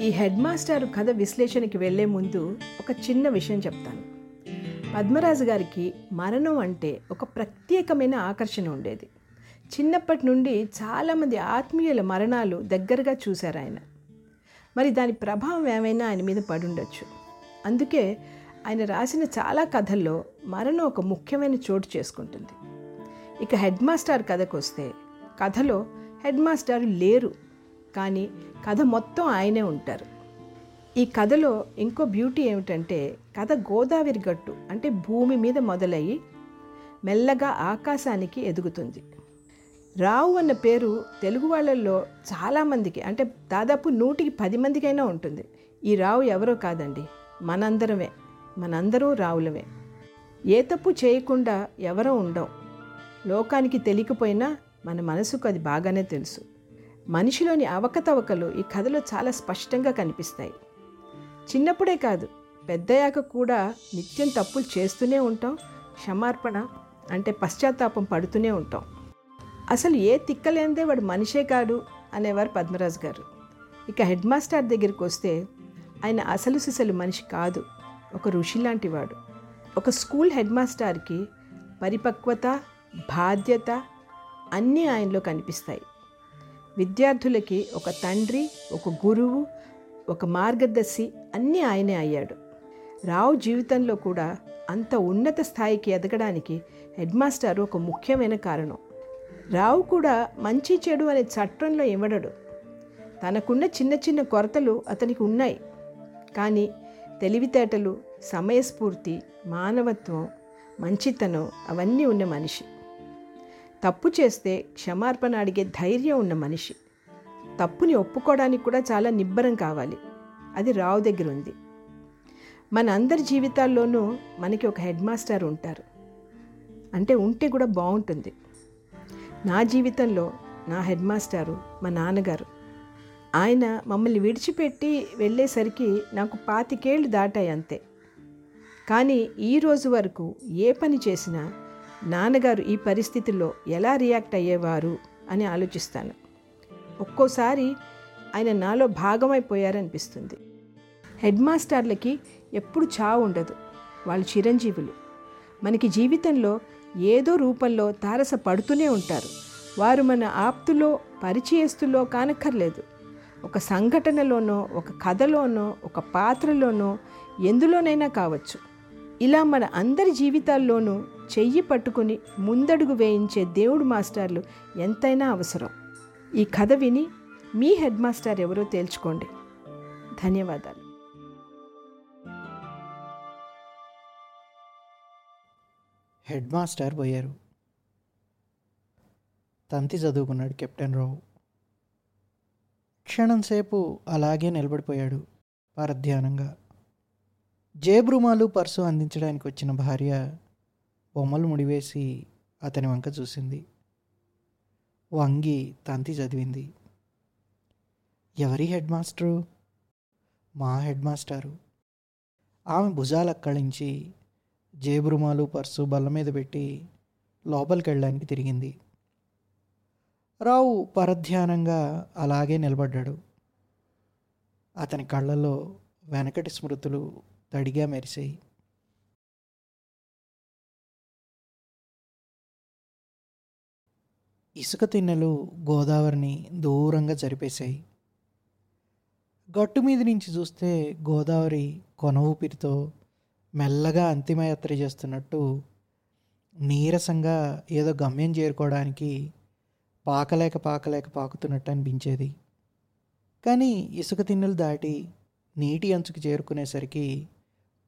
ఈ head master కథ విశ్లేషణకి వెళ్ళే ముందు ఒక చిన్న విషయం చెప్తాను. పద్మరాజు గారికి మరణం అంటే ఒక ప్రత్యేకమైన ఆకర్షణ ఉండేది. చిన్నప్పటి నుండి చాలామంది ఆత్మీయుల మరణాలు దగ్గరగా చూశారు ఆయన. మరి దాని ప్రభావం ఏమైనా ఆయన మీద పడుండొచ్చు. అందుకే ఆయన రాసిన చాలా కథల్లో మరణం ఒక ముఖ్యమైన చోటు చేసుకుంటుంది. ఇక హెడ్ మాస్టర్ కథకు వస్తే కథలో హెడ్ మాస్టర్ లేరు. కానీ కథ మొత్తం ఆయనే ఉంటారు. ఈ కథలో ఇంకో బ్యూటీ ఏమిటంటే కథ గోదావరి గట్టు అంటే భూమి మీద మొదలయ్యి మెల్లగా ఆకాశానికి ఎదుగుతుంది. రావు అన్న పేరు తెలుగు వాళ్ళల్లో చాలామందికి అంటే దాదాపు నూటికి పది మందికైనా ఉంటుంది. ఈ రావు ఎవరో కాదండి మనందరమే మనందరూ రావులమే. ఏ తప్పు చేయకుండా ఎవరో ఉండం. లోకానికి తెలియకపోయినా మన మనసుకు అది బాగానే తెలుసు. మనిషిలోని అవకతవకలు ఈ కథలో చాలా స్పష్టంగా కనిపిస్తాయి. చిన్నప్పుడే కాదు పెద్దయ్యాక కూడా నిత్యం తప్పులు చేస్తూనే ఉంటాం క్షమార్పణ అంటే పశ్చాత్తాపం పడుతూనే ఉంటాం. అసలు ఏ తిక్కలేందే వాడు మనిషే కాడు అనేవారు పద్మరాజు గారు. ఇక హెడ్ మాస్టర్ దగ్గరికి వస్తే ఆయన అసలు సిసలు మనిషి కాదు ఒక ఋషి లాంటి వాడు. ఒక స్కూల్ హెడ్ మాస్టర్కి పరిపక్వత బాధ్యత అన్నీ ఆయనలో కనిపిస్తాయి. విద్యార్థులకి ఒక తండ్రి ఒక గురువు ఒక మార్గదర్శి అన్నీ ఆయనే అయ్యాడు. రావు జీవితంలో కూడా అంత ఉన్నత స్థాయికి ఎదగడానికి హెడ్ మాస్టర్ ఒక ముఖ్యమైన కారణం. రావు కూడా మంచి చెడు అనే చట్టంలో ఇవ్వడడు. తనకున్న చిన్న చిన్న కొరతలు అతనికి ఉన్నాయి. కానీ తెలివితేటలు సమయస్ఫూర్తి మానవత్వం మంచితనం అవన్నీ ఉన్న మనిషి. తప్పు చేస్తే క్షమార్పణ అడిగే ధైర్యం ఉన్న మనిషి. తప్పుని ఒప్పుకోవడానికి కూడా చాలా నిబ్బరం కావాలి. అది రావు దగ్గర ఉంది. మన అందరి జీవితాల్లోనూ మనకి ఒక హెడ్ మాస్టర్ ఉంటారు. అంటే ఉంటే కూడా బాగుంటుంది. నా జీవితంలో నా హెడ్ మాస్టారు మా నాన్నగారు. ఆయన మమ్మల్ని విడిచిపెట్టి వెళ్ళేసరికి నాకు పాతికేళ్ళు దాటాయి అంతే. కానీ ఈ రోజు వరకు ఏ పని చేసినా నాన్నగారు ఈ పరిస్థితుల్లో ఎలా రియాక్ట్ అయ్యేవారు అని ఆలోచిస్తాను. ఒక్కోసారి ఆయన నాలో భాగమైపోయారనిపిస్తుంది. హెడ్ మాస్టర్లకి ఎప్పుడు చావు ఉండదు. వాళ్ళు చిరంజీవులు. మనకి జీవితంలో ఏదో రూపంలో తారస పడుతూనే ఉంటారు. వారు మన ఆప్తులో పరిచయస్తులో కానక్కర్లేదు. ఒక సంఘటనలోనో ఒక కథలోనో ఒక పాత్రలోనో ఎందులోనైనా కావచ్చు. ఇలా మన అందరి జీవితాల్లోనూ చెయ్యి పట్టుకుని ముందడుగు వేయించే దేవుడు మాస్టర్లు ఎంతైనా అవసరం. ఈ కథ విని మీ హెడ్ మాస్టర్ ఎవరో తేల్చుకోండి. ధన్యవాదాలు. హెడ్ మాస్టర్ పోయారు. తంతి చదువుకున్నాడు కెప్టెన్ రావు. క్షణం సేపు అలాగే నిలబడిపోయాడు పరధ్యానంగా. జేబ్రుమాలు పర్సు అందించడానికి వచ్చిన భార్య బొమ్మలు ముడివేసి అతని వంక చూసింది. వంగి తంతి చదివింది. ఎవరి హెడ్ మాస్టరు? మా హెడ్ మాస్టారు. ఆమె భుజాలు అక్కడించి జేబురుమాలు పర్సు బల్ల మీద పెట్టి లోపలికి వెళ్ళడానికి తిరిగింది. రావు పరధ్యానంగా అలాగే నిలబడ్డాడు. అతని కళ్ళల్లో వెనకటి స్మృతులు తడిగా మెరిసాయి. ఇసుక తిన్నెలు గోదావరిని దూరంగా జరిపేశాయి. గట్టు మీద నుంచి చూస్తే గోదావరి కొన ఊపిరితో మెల్లగా అంతిమయాత్ర చేస్తున్నట్టు నీరసంగా ఏదో గమ్యం చేరుకోవడానికి పాకలేక పాకలేక పాకుతున్నట్టు అనిపించేది. కానీ ఇసుక తిన్నెలు దాటి నీటి అంచుకు చేరుకునేసరికి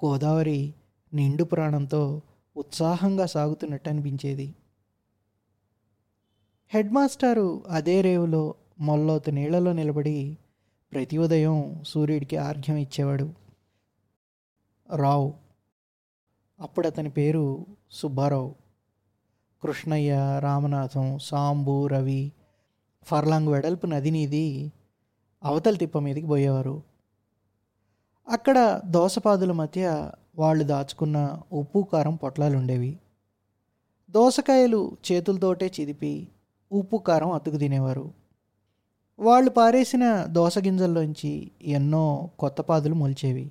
గోదావరి నిండు ప్రాణంతో ఉత్సాహంగా సాగుతున్నట్టు అనిపించేది. హెడ్ మాస్టారు అదే రేవులో మొల్లోతు నీళ్ళలో నిలబడి ప్రతి ఉదయం సూర్యుడికి ఆర్ఘ్యం ఇచ్చేవాడు. రావు. అప్పుడు అతని పేరు సుబ్బారావు. కృష్ణయ్య రామనాథం సాంబు రవి ఫర్లాంగ్ వెడల్పు నదినిది అవతల తిప్ప మీదకి పోయేవారు. అక్కడ దోసపాదుల మధ్య వాళ్ళు దాచుకున్న ఉప్పు కారం పొట్లాలు ఉండేవి. దోసకాయలు చేతులతోటే చిదిపి ఉప్పు కారం అతుకు తినేవారు. వాళ్ళు పారేసిన దోస గింజల్లోంచి ఎన్నో కొత్త పాదులు మొలిచేవి.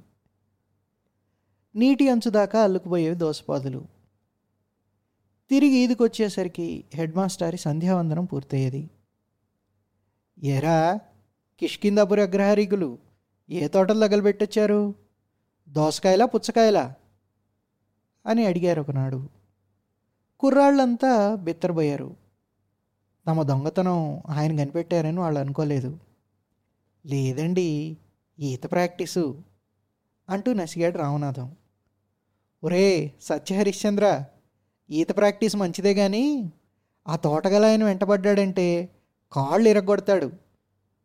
నీటి అంచు దాకా అల్లుకుపోయేవి దోసపాదులు తిరిగి ఈదుకొచ్చేసరికి హెడ్ మాస్టారి సంధ్యావందనం పూర్తయ్యేది. ఎరా కిష్కిందాపురి అగ్రహారీకులు ఏ తోటలు తగలబెట్టొచ్చారు? దోసకాయలా పుచ్చకాయలా? అని అడిగారు ఒకనాడు. కుర్రాళ్ళంతా బిత్తరబోయారు తమ దొంగతనం ఆయన కనిపెట్టారని వాళ్ళు అనుకోలేదు. లేదండి ఈత ప్రాక్టీసు అంటూ నసిగాడు రామనాథం. ఒరే సత్యహరిశ్చంద్ర ఈత ప్రాక్టీస్ మంచిదే కానీ ఆ తోటగల ఆయన వెంటబడ్డాడంటే కాళ్ళు ఇరగొడతాడు.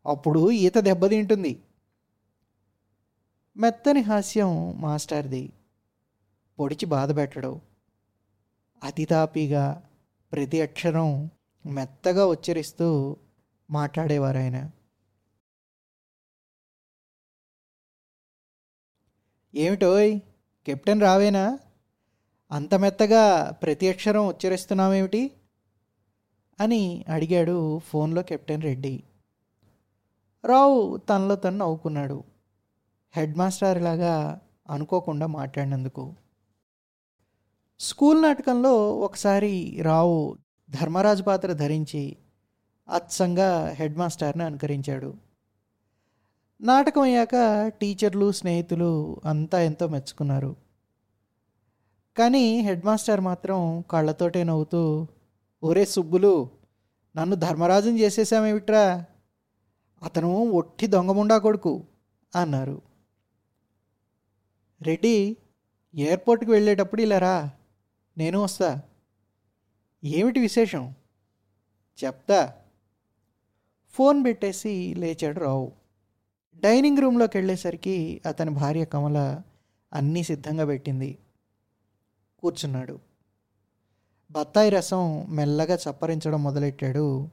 అప్పుడు ఈత దెబ్బతింటుంది మెత్తని హాస్యం మాస్టర్ది. పొడిచి బాధ పెట్టడం. అతి తాపీగా ప్రతి అక్షరం మెత్తగా ఉచ్చరిస్తూ మాట్లాడేవారు ఆయన. ఏమిటోయ్? కెప్టెన్ రావేనా? అంత మెత్తగా ప్రతి అక్షరం ఉచ్చరిస్తున్నావేమిటి? అని అడిగాడు ఫోన్లో కెప్టెన్ రెడ్డి. రావు తనలో తను నవ్వుకున్నాడు. హెడ్ మాస్టర్ లాగా అనుకోకుండా మాట్లాడినందుకు. స్కూల్ నాటకంలో ఒకసారి రావు ధర్మరాజు పాత్ర ధరించి అచ్చంగా హెడ్ మాస్టర్ని అనుకరించాడు. నాటకం అయ్యాక టీచర్లు స్నేహితులు అంతా ఎంతో మెచ్చుకున్నారు. కానీ హెడ్ మాస్టర్ మాత్రం కళ్ళతోటే నవ్వుతూ ఒరే సుబ్బులు నన్ను ధర్మరాజుని చేసేసామేమిట్రా అతను ఒట్టి దొంగముండా కొడుకు అన్నారు. రెడ్డి ఎయిర్పోర్ట్కి వెళ్ళేటప్పుడు ఇలా రా నేను వస్తా. ఏమిటి విశేషం? చెప్తా. ఫోన్ పెట్టేసి లేచాడు రావు. డైనింగ్ రూమ్లోకి వెళ్ళేసరికి అతని భార్య కమల అన్నీ సిద్ధంగా పెట్టింది. కూర్చున్నాడు. బత్తాయి రసం మెల్లగా చప్పరించడం మొదలెట్టాడు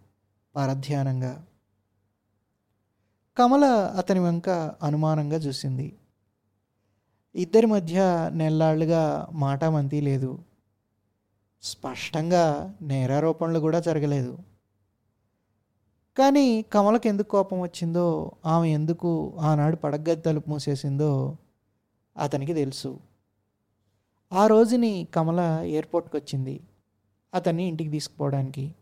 పరధ్యానంగా. కమల అతని వెంక అనుమానంగా చూసింది. ఇద్దరి మధ్య నెల్లాళ్ళుగా మాటామంతి లేదు. స్పష్టంగా నేరారోపణలు కూడా జరగలేదు. కానీ కమలకు ఎందుకు కోపం వచ్చిందో ఆమె ఎందుకు ఆనాడు పడగ్గది తలుపు మూసేసిందో అతనికి తెలుసు. ఆ రోజుని కమల ఎయిర్పోర్ట్కి వచ్చింది. అతన్ని ఇంటికి తీసుకుపోవడానికి.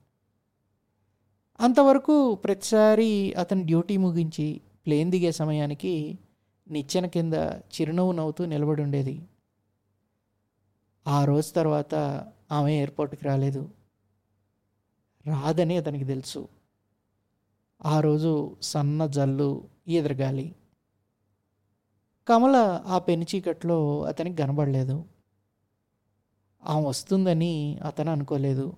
అంతవరకు ప్రతిసారి అతని డ్యూటీ ముగించి ప్లేన్ దిగే సమయానికి నిచ్చెన కింద చిరునవ్వు నవ్వుతూ నిలబడి ఉండేది. ఆ రోజు తర్వాత ఆమె ఎయిర్పోర్ట్కి రాలేదు. రాదని అతనికి తెలుసు. ఆ రోజు సన్న జల్లు ఎదురుగాలి. కమల ఆ పెను చీకట్లో అతనికి కనబడలేదు. ఆమె వస్తుందని అతను అనుకోలేదు.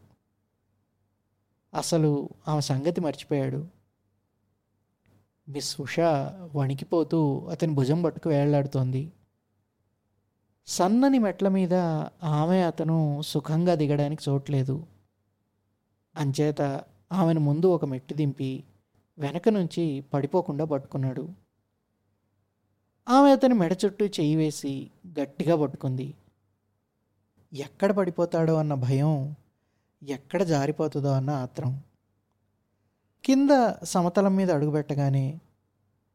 అసలు ఆమె సంగతి మర్చిపోయాడు. మిస్ ఉషా వణికిపోతూ అతని భుజం పట్టుకు వేళ్ళాడుతోంది. సన్నని మెట్ల మీద ఆమె అతను సుఖంగా దిగడానికి చోట్లేదు. అంచేత ఆమెను ముందు ఒక మెట్టు దింపి వెనక నుంచి పడిపోకుండా పట్టుకున్నాడు. ఆమె అతని మెడ చుట్టూ చెయ్యి వేసి గట్టిగా పట్టుకుంది. ఎక్కడ పడిపోతాడో అన్న భయం ఎక్కడ జారిపోతుందో అన్న ఆత్రం. కింద సమతలం మీద అడుగుపెట్టగానే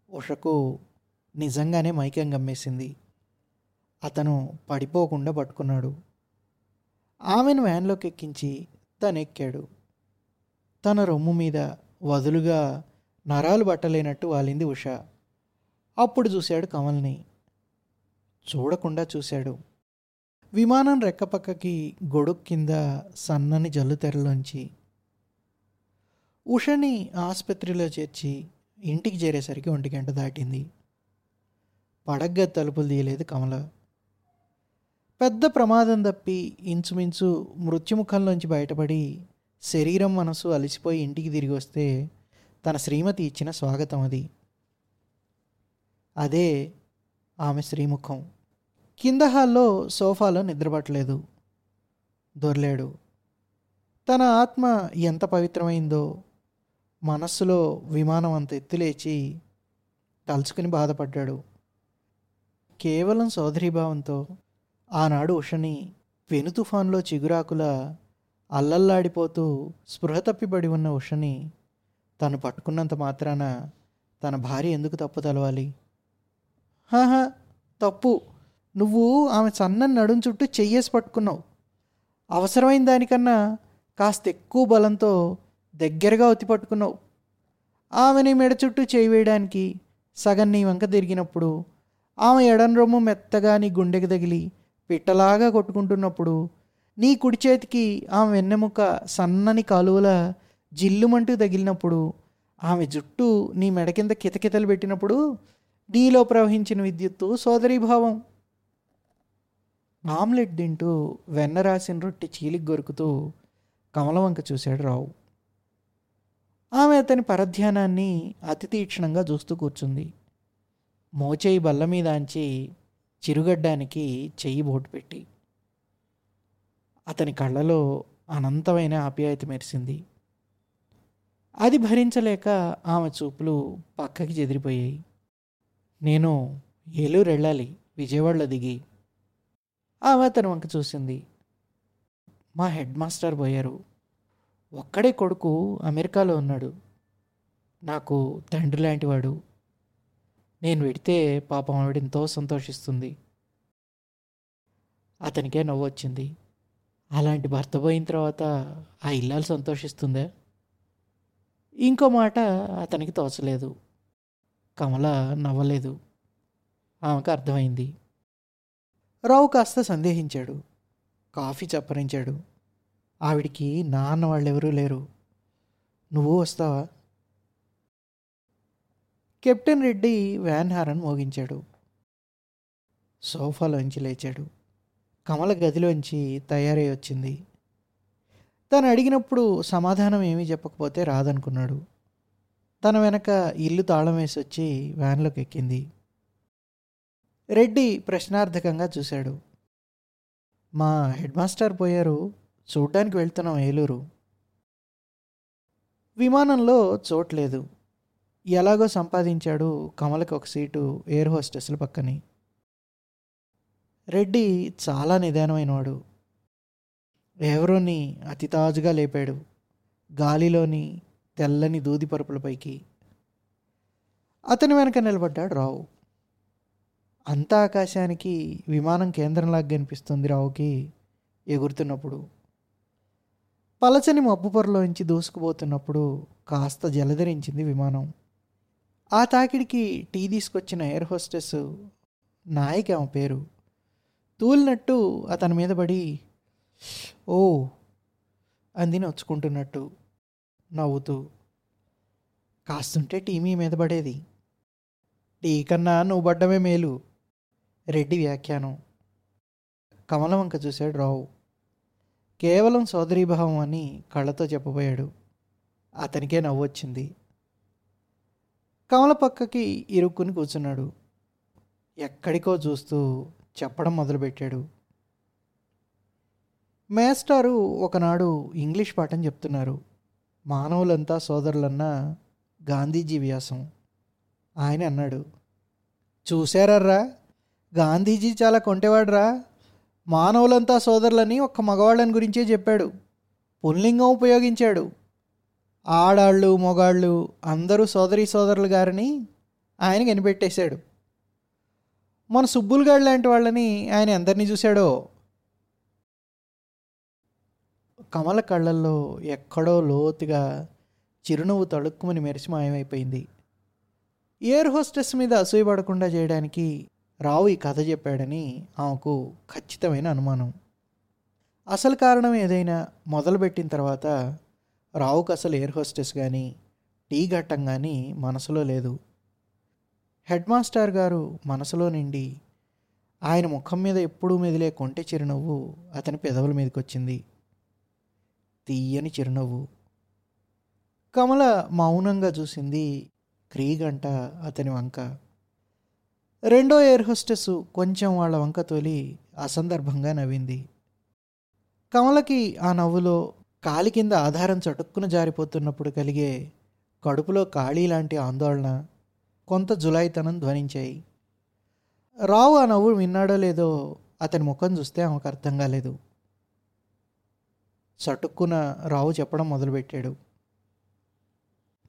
ఉషకు నిజంగానే మైకం గమ్మేసింది. అతను పడిపోకుండా పట్టుకున్నాడు. ఆమెను వ్యాన్లోకి ఎక్కించి తనెక్కాడు. తన రొమ్ము మీద వదులుగా నరాలు పట్టలేనట్టు వాలింది ఉష. అప్పుడు చూశాడు కమల్ని. చూడకుండా చూశాడు. విమానం రెక్కపక్కకి గొడుగు కింద సన్నని జల్లు తెరలోంచి ఉషని ఆసుపత్రిలో చేర్చి ఇంటికి చేరేసరికి ఒంటి గంట దాటింది. పడగ్గ తలుపులు తీయలేదు కమల. పెద్ద ప్రమాదం తప్పి ఇంచుమించు మృత్యుముఖంలోంచి బయటపడి శరీరం మనసు అలసిపోయి ఇంటికి తిరిగి వస్తే తన శ్రీమతి ఇచ్చిన స్వాగతం అది. అదే ఆమె శ్రీముఖం. కింద హాల్లో సోఫాలో నిద్రపట్టలేదు. దొర్లాడు. తన ఆత్మ ఎంత పవిత్రమైందో మనస్సులో విమానం అంత ఎత్తులేచి తలుచుకుని బాధపడ్డాడు. కేవలం సోదరీభావంతో ఆనాడు ఉషని పెను తుఫాన్లో చిగురాకుల అల్లల్లాడిపోతూ స్పృహ తప్పిబడి ఉన్న ఉషని తను పట్టుకున్నంత మాత్రాన తన భార్య ఎందుకు తప్పు తలవాలి? హాహా తప్పు. నువ్వు ఆమె సన్నని నడుం చుట్టూ చెయ్యేసి పట్టుకున్నావు. అవసరమైన దానికన్నా కాస్త ఎక్కువ బలంతో దగ్గరగా ఒత్తి పట్టుకున్నావు. ఆమె నీ మెడ చుట్టూ చేయి వేయడానికి సగం నీ వంక తిరిగినప్పుడు ఆమె ఎడన రొమ్ము మెత్తగా నీ గుండెకి తగిలి పిట్టలాగా కొట్టుకుంటున్నప్పుడు నీ కుడి చేతికి ఆమె వెన్నెముక సన్నని కాలువల జిల్లుమంటూ తగిలినప్పుడు ఆమె జుట్టు నీ మెడ కింద కితకితలు పెట్టినప్పుడు నీలో ప్రవహించిన విద్యుత్తు సోదరీభావం. ఆమ్లెట్ తింటూ వెన్న రాసిన రొట్టె చీలికి గొరుకుతూ కమలవంక చూశాడు రావు. ఆమె అతని పరధ్యానాన్ని అతి తీక్షణంగా చూస్తూ కూర్చుంది. మోచేయి బల్ల మీద అంచి చిరుగడ్డానికి చెయ్యి బోటు పెట్టి. అతని కళ్ళలో అనంతమైన ఆప్యాయత మెరిసింది. అది భరించలేక ఆమె చూపులు పక్కకి చెదిరిపోయాయి. నేను ఏలూరు వెళ్ళాలి విజయవాడలో దిగి. ఆమె అతను వంక చూసింది. మా హెడ్ మాస్టర్ పోయారు. ఒక్కడే కొడుకు అమెరికాలో ఉన్నాడు. నాకు తండ్రి లాంటివాడు. నేను విడితే పాపం ఆవిడ ఎంతో సంతోషిస్తుంది. అతనికే నవ్వు వచ్చింది. అలాంటి భర్త పోయిన తర్వాత ఆ ఇల్లాలు సంతోషిస్తుందా? ఇంకో మాట అతనికి తోచలేదు. కమల నవ్వలేదు. ఆమెకు అర్థమైంది. రావు కాస్త సందేహించాడు. కాఫీ చప్పరించాడు. ఆవిడికి నాన్న వాళ్ళెవరూ లేరు. నువ్వు వస్తావా? కెప్టెన్ రెడ్డి వ్యాన్ హారన్ మోగించాడు. సోఫాలోంచి లేచాడు. కమల గదిలోంచి తయారై వచ్చింది. తను అడిగినప్పుడు సమాధానం ఏమీ చెప్పకపోతే రాదనుకున్నాడు. తన వెనక ఇల్లు తాళం వేసి వచ్చి వ్యాన్లోకి ఎక్కింది. రెడ్డి ప్రశ్నార్థకంగా చూశాడు. మా హెడ్ మాస్టర్ పోయారు. చూడ్డానికి వెళ్తున్నాం ఏలూరు. విమానంలో చోట్లేదు ఎలాగో సంపాదించాడు కమలకి ఒక సీటు ఎయిర్ హోస్టెస్ల పక్కని. రెడ్డి చాలా నిదానమైనవాడు. ఎవరోని అతి తాజుగా లేపాడు. గాలిలోని తెల్లని దూది పరుపులపైకి అతని వెనక నిలబడ్డాడు రావు. అంత ఆకాశానికి విమానం కేంద్రంలాగా కనిపిస్తుంది రావుకి ఎగురుతున్నప్పుడు. పలచని మబ్బు పొరలోంచి దూసుకుపోతున్నప్పుడు కాస్త జలధరించింది విమానం. ఆ తాకిడికి టీ తీసుకొచ్చిన ఎయిర్ హోస్టెస్ నాయకి ఆమె పేరు. తూలినట్టు అతని మీద పడి ఓ అంది నొచ్చుకుంటున్నట్టు నవ్వుతూ. కాస్తుంటే టీ మీ మీద పడేది. టీ కన్నా నువ్వు పడ్డమే మేలు. రెడ్డి వ్యాఖ్యానం. కమలవంక చూశాడు రావు. కేవలం సోదరీభావం అని కళ్ళతో చెప్పబోయాడు. అతనికే నవ్వొచ్చింది. కమల పక్కకి ఇరుక్కుని కూర్చున్నాడు. ఎక్కడికో చూస్తూ చెప్పడం మొదలుపెట్టాడు. మేస్టారు ఒకనాడు ఇంగ్లీష్ పాఠం చెప్తున్నారు. మానవులంతా సోదరులన్న గాంధీజీ వ్యాసం. ఆయన అన్నాడు చూశారర్రా గాంధీజీ చాలా కొంటేవాడ్రా. మానవులంతా సోదరులని ఒక్క మగవాళ్ళని గురించే చెప్పాడు. పుల్లింగం ఉపయోగించాడు. ఆడాళ్ళు మొగాళ్ళు అందరూ సోదరి సోదరులు గారిని ఆయన కనిపెట్టేశాడు. మన సుబ్బులుగాడు లాంటి వాళ్ళని ఆయన ఎందరిని చూశాడో? కమల కళ్ళల్లో ఎక్కడో లోతుగా చిరునవ్వు తడుక్కుమని మెరిసి మాయమైపోయింది. ఎయిర్ హోస్టెస్ మీద అసూయపడకుండా చేయడానికి రావు ఈ కథ చెప్పాడని ఆమెకు ఖచ్చితమైన అనుమానం. అసలు కారణం ఏదైనా మొదలుపెట్టిన తర్వాత రావుకు అసలు ఎయిర్ హోస్టెస్ కానీ టీ ఘట్టం కానీ మనసులో లేదు. హెడ్ మాస్టర్ గారు మనసులో నిండి ఆయన ముఖం మీద ఎప్పుడూ మెదిలే కొంటె చిరునవ్వు అతని పెదవుల మీదకి వచ్చింది తీయని చిరునవ్వు. కమల మౌనంగా చూసింది క్రీగంట అతని వంక. రెండో ఎయిర్ హోస్టెస్ కొంచెం వాళ్ళ వంక తోలి అసందర్భంగా నవ్వింది. కమలకి ఆ నవ్వులో కాలి కింద ఆధారం చటుక్కున జారిపోతున్నప్పుడు కలిగే కడుపులో ఖాళీ లాంటి ఆందోళన కొంత జులాయితనం ధ్వనించాయి. రావు ఆ నవ్వు విన్నాడో లేదో అతని ముఖం చూస్తే ఆమెకు అర్థం కాలేదు. చటుక్కున రావు చెప్పడం మొదలుపెట్టాడు.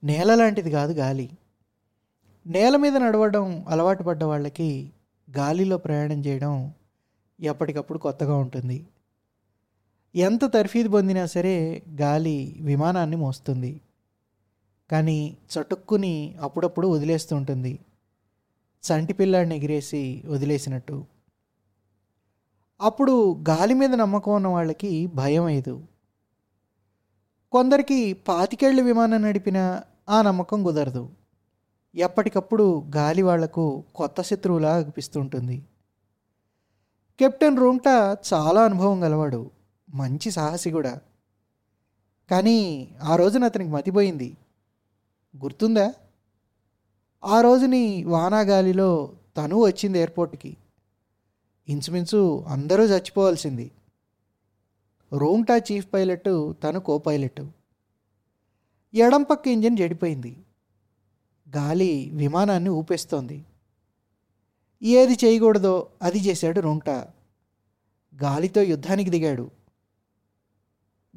నేల లాంటిది కాదు గాలి. నేల మీద నడవడం అలవాటు పడ్డ వాళ్ళకి గాలిలో ప్రయాణం చేయడం ఎప్పటికప్పుడు కొత్తగా ఉంటుంది. ఎంత తర్ఫీదు పొందినా సరే గాలి విమానాన్ని మోస్తుంది. కానీ చటుక్కుని అప్పుడప్పుడు వదిలేస్తుంటుంది చంటి పిల్లాడిని ఎగిరేసి వదిలేసినట్టు. అప్పుడు గాలి మీద నమ్మకం ఉన్న వాళ్ళకి భయం లేదు కొందరికి పాతికేళ్ళ విమానం నడిపిన ఆ నమ్మకం కుదరదు. ఎప్పటికప్పుడు గాలి వాళ్ళకు కొత్త శత్రువులా అనిపిస్తుంటుంది కెప్టెన్ రూంటా చాలా అనుభవం గలవాడు. మంచి సాహసి కూడా. కానీ ఆ రోజున అతనికి మతిపోయింది గుర్తుందా? ఆ రోజుని వానాగాలిలో తను వచ్చింది ఎయిర్పోర్ట్కి. ఇంచుమించు అందరూ చచ్చిపోవాల్సింది. రోంటా చీఫ్ పైలట్ తను కో పైలట్ ఎడం పక్క ఇంజిన్ జడిపోయింది గాలి విమానాన్ని ఊపేస్తోంది. ఏది చేయకూడదో అది చేశాడు రోంటా గాలితో యుద్ధానికి దిగాడు.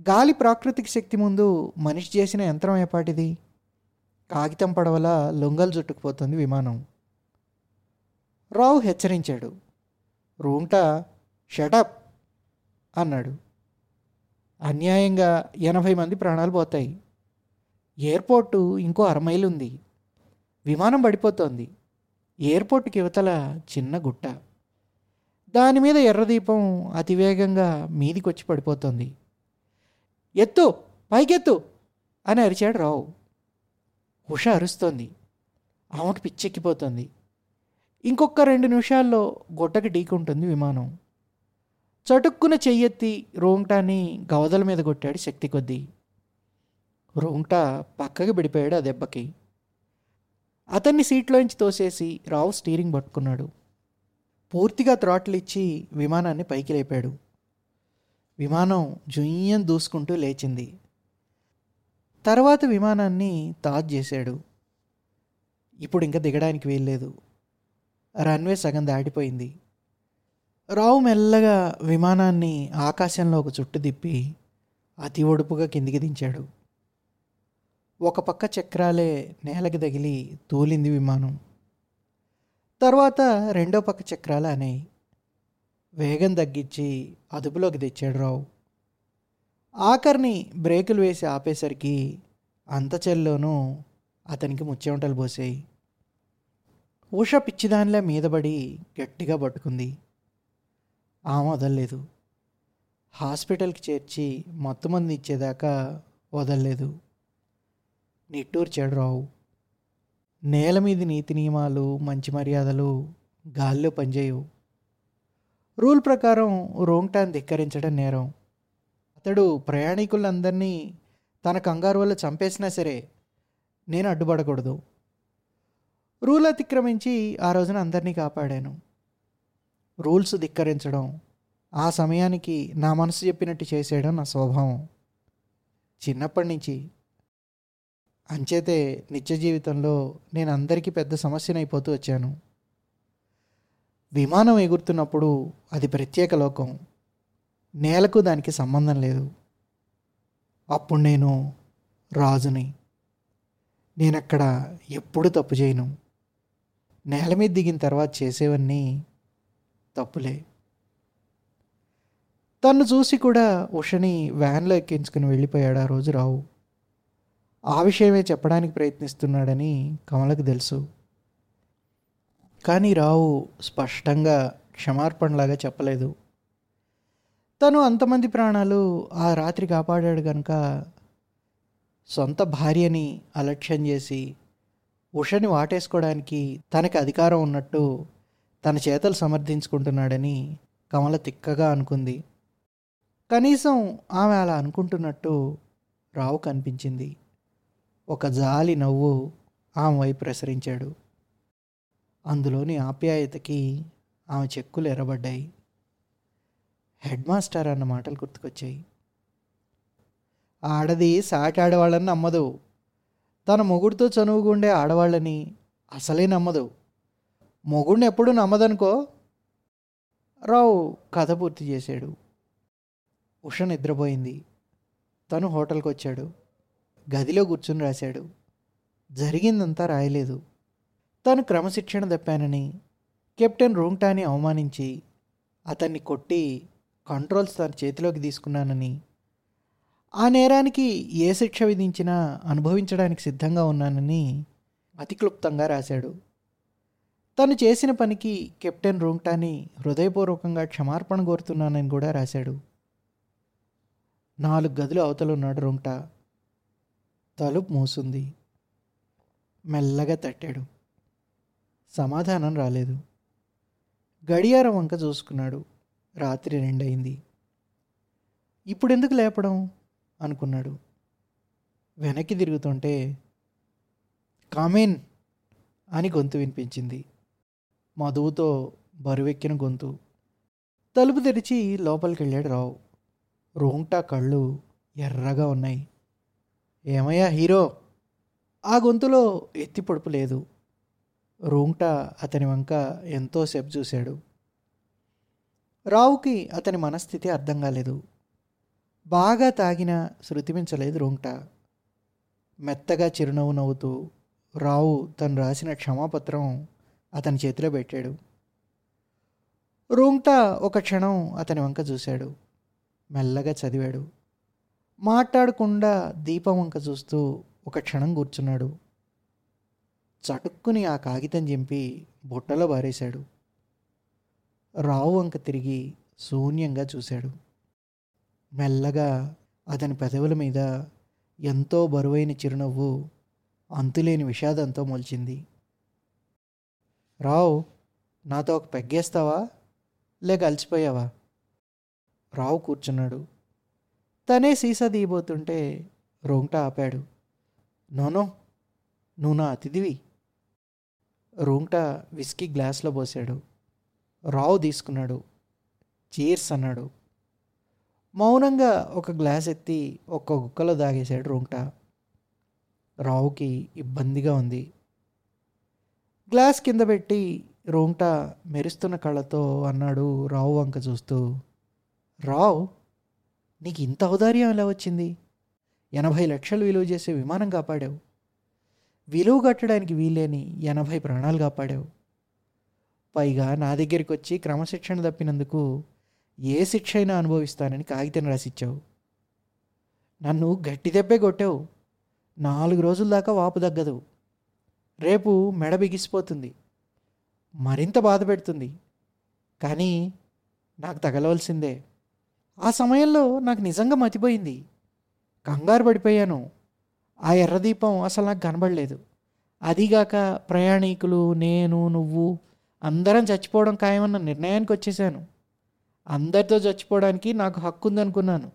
గాలి ప్రాకృతిక శక్తి ముందు మనిషి చేసిన యంత్రం ఏపాటిది? కాగితం పడవల లొంగలు చుట్టుకుపోతుంది విమానం. రావు హెచ్చరించాడు. రూంట షటప్ అన్నాడు. అన్యాయంగా ఎనభై మంది ప్రాణాలు పోతాయి. ఎయిర్పోర్టు ఇంకో అరమైలు ఉంది విమానం పడిపోతోంది. ఎయిర్పోర్ట్కి యువతల చిన్న గుట్ట. దాని మీద ఎర్రదీపం అతివేగంగా మీదికొచ్చి పడిపోతోంది. ఎత్తు పైకెత్తు అని అరిచాడు రావు. ఉష అరుస్తోంది. ఆమెకు పిచ్చెక్కిపోతుంది. ఇంకొక రెండు నిమిషాల్లో గొట్టకి ఢీకుంటుంది విమానం. చటుక్కున చెయ్యెత్తి రోంగ్టాని గవదల మీద కొట్టాడు శక్తి కొద్దీ. రోంటా పక్కకి పడిపోయాడు ఆ దెబ్బకి. అతన్ని సీట్లోంచి తోసేసి రావు స్టీరింగ్ పట్టుకున్నాడు. పూర్తిగా థ్రాట్లు ఇచ్చి విమానాన్ని పైకి లేపాడు. విమానం జుయ్యం దూసుకుంటూ లేచింది. తర్వాత విమానాన్ని తాజ్ చేశాడు. ఇప్పుడు ఇంకా దిగడానికి వీల్లేదు. రన్వే సగం దాటిపోయింది. రావు మెల్లగా విమానాన్ని ఆకాశంలో ఒక చుట్టు తిప్పి అతి ఒడుపుగా కిందికి దించాడు. ఒక పక్క చక్రాలే నేలకి తగిలి తూలింది విమానం. తర్వాత రెండో పక్క చక్రాలు అనేవి వేగం తగ్గించి అదుపులోకి తెచ్చాడు రావు. ఆఖరిని బ్రేకులు వేసి ఆపేసరికి అంత చెల్లోనూ అతనికి ముచ్చెమటలు పోసాయి. ఉష పిచ్చిదానిలా మీదపడి గట్టిగా పట్టుకుంది. ఆమె వదలలేదు. హాస్పిటల్కి చేర్చి మొత్తం మంది ఇచ్చేదాకా వదలలేదు. నిట్టూర్చాడు రావు. నేల మీద నీతి నియమాలు మంచి మర్యాదలు గాల్లో పనిచేయవు. రూల్ ప్రకారం రోంగ్టాన్ ధిక్కరించడం నేరం. అతడు ప్రయాణికులందరినీ తన కంగారు వల్ల చంపేసినా సరే నేను అడ్డుపడకూడదు. రూల్ అతిక్రమించి ఆ రోజున అందరినీ కాపాడాను. రూల్స్ ధిక్కరించడం ఆ సమయానికి నా మనసు చెప్పినట్టు చేసేయడం నా స్వభావం. చిన్నప్పటి నుంచి అంచేతే నిత్య జీవితంలో నేను అందరికీ పెద్ద సమస్యనైపోతూ వచ్చాను. విమానం ఎగురుతున్నప్పుడు అది ప్రత్యేక లోకం. నేలకు దానికి సంబంధం లేదు. అప్పుడు నేను రాజుని. నేనక్కడ ఎప్పుడు తప్పు చేయను. నేల మీద దిగిన తర్వాత చేసేవన్నీ తప్పులే. తన్ను చూసి కూడా ఉషని వ్యాన్లో ఎక్కించుకుని వెళ్ళిపోయాడు ఆ రోజు రావు. ఆ విషయమే చెప్పడానికి ప్రయత్నిస్తున్నాడని కమలకు తెలుసు. కానీ రావు స్పష్టంగా క్షమార్పణలాగా చెప్పలేదు. తను అంతమంది ప్రాణాలు ఆ రాత్రి కాపాడాడు కనుక సొంత భార్యని అలక్ష్యం చేసి ఉషని వాటేసుకోవడానికి తనకి అధికారం ఉన్నట్టు తన చేతలు సమర్థించుకుంటున్నాడని కమల తిక్కగా అనుకుంది. కనీసం ఆమె అలా అనుకుంటున్నట్టు రావు కనిపించింది. ఒక జాలి నవ్వు ఆమె వైపు ప్రసరించాడు. అందులోని ఆప్యాయతకి ఆమె చెక్కులు ఎర్రబడ్డాయి. హెడ్ మాస్టర్ అన్న మాటలు గుర్తుకొచ్చాయి. ఆడది సాటి ఆడవాళ్ళని నమ్మదు. తన మొగుడితో చనువుగుండే ఆడవాళ్ళని అసలే నమ్మదు. మొగుడిని ఎప్పుడూ నమ్మదనుకో రావు కథ పూర్తి చేశాడు. ఉష నిద్రపోయింది. తను హోటల్కి వచ్చాడు గదిలో కూర్చుని రాశాడు. జరిగిందంతా రాయలేదు. తాను క్రమశిక్షణ తప్పానని కెప్టెన్ రూంగ్టాని అవమానించి అతన్ని కొట్టి కంట్రోల్స్ తన చేతిలోకి తీసుకున్నానని ఆ నేరానికి ఏ శిక్ష విధించినా అనుభవించడానికి సిద్ధంగా ఉన్నానని అతి క్లుప్తంగా రాశాడు. తను చేసిన పనికి కెప్టెన్ రూంగ్టాని హృదయపూర్వకంగా క్షమార్పణ కోరుతున్నానని కూడా రాశాడు. నాలుగు గదులు అవతలున్నాడు రూంగ్టా. తలుపు మూసుంది. మెల్లగా తట్టాడు. సమాధానం రాలేదు. గడియారం వంక చూసుకున్నాడు. రాత్రి రెండయింది. ఇప్పుడెందుకు లేపడం? అనుకున్నాడు. వెనక్కి తిరుగుతుంటే కామేన్ అని గొంతు వినిపించింది. మధువుతో బరువెక్కిన గొంతు. తలుపు తెరిచి లోపలికి వెళ్ళాడు రావు. రోంగ్టా కళ్ళు ఎర్రగా ఉన్నాయి. ఏమయ్యా హీరో? ఆ గొంతులో ఎత్తి పొడుపు లేదు. రూంగ్టా అతని వంక ఎంతోసేపు చూశాడు. రావుకి అతని మనస్థితి అర్థం కాలేదు. బాగా తాగినా శృతిమించలేదు రూంగ్ట మెత్తగా చిరునవ్వు నవ్వుతూ రావు తను రాసిన క్షమాపత్రం అతని చేతిలో పెట్టాడు. రూంగ్టా ఒక క్షణం అతని వంక చూశాడు. మెల్లగా చదివాడు. మాట్లాడకుండా దీపం వంక చూస్తూ ఒక క్షణం కూర్చున్నాడు. చటుక్కుని ఆ కాగితం చింపి బుట్టలో బారేశాడు రావు వంక తిరిగి శూన్యంగా చూశాడు. మెల్లగా అతని పెదవుల మీద ఎంతో బరువైన చిరునవ్వు అంతులేని విషాదంతో మొలిచింది. రావు నాతో ఒక పెగ్గేస్తావా? లేక అలసిపోయావా? రావు కూర్చున్నాడు. తనే సీసా తీయబోతుంటే రోంగట ఆపాడు. నోనో నువ్వు నా అతిథివి. రోంగ్టా విస్కీ గ్లాస్లో పోసాడు. రావు తీసుకున్నాడు. చీర్స్ అన్నాడు. మౌనంగా ఒక గ్లాస్ ఎత్తి ఒక్క గుక్కలో దాగేశాడు రోంగ్టా. రావుకి ఇబ్బందిగా ఉంది. గ్లాస్ కింద పెట్టి రోంగ్టా మెరుస్తున్న కళ్ళతో అన్నాడు రావు వంక చూస్తూ. రావు నీకు ఇంత ఔదార్యం ఎలా వచ్చింది? ఎనభై లక్షలు విలువ చేసే విమానం కాపాడావు. విలువ కట్టడానికి వీలేని ఎనభై ప్రాణాలు కాపాడావు. పైగా నా దగ్గరికి వచ్చి క్రమశిక్షణ తప్పినందుకు ఏ శిక్ష అయినా అనుభవిస్తానని కాగితం రాసిచ్చావు. నన్ను గట్టి దెబ్బే కొట్టావు. నాలుగు రోజుల దాకా వాపు తగ్గదు. రేపు మెడ బిగిసిపోతుంది. మరింత బాధ పెడుతుంది. కానీ నాకు తగలవలసిందే. ఆ సమయంలో నాకు నిజంగా మతిపోయింది. కంగారు పడిపోయాను. ఆ ఎర్రదీపం అసలు నాకు కనబడలేదు. అదిగాక ప్రయాణికులు నేను నువ్వు అందరం చచ్చిపోవడం ఖాయమన్న నిర్ణయానికి వచ్చేసాను. అందరితో చచ్చిపోవడానికి నాకు హక్కు ఉందనుకున్నాను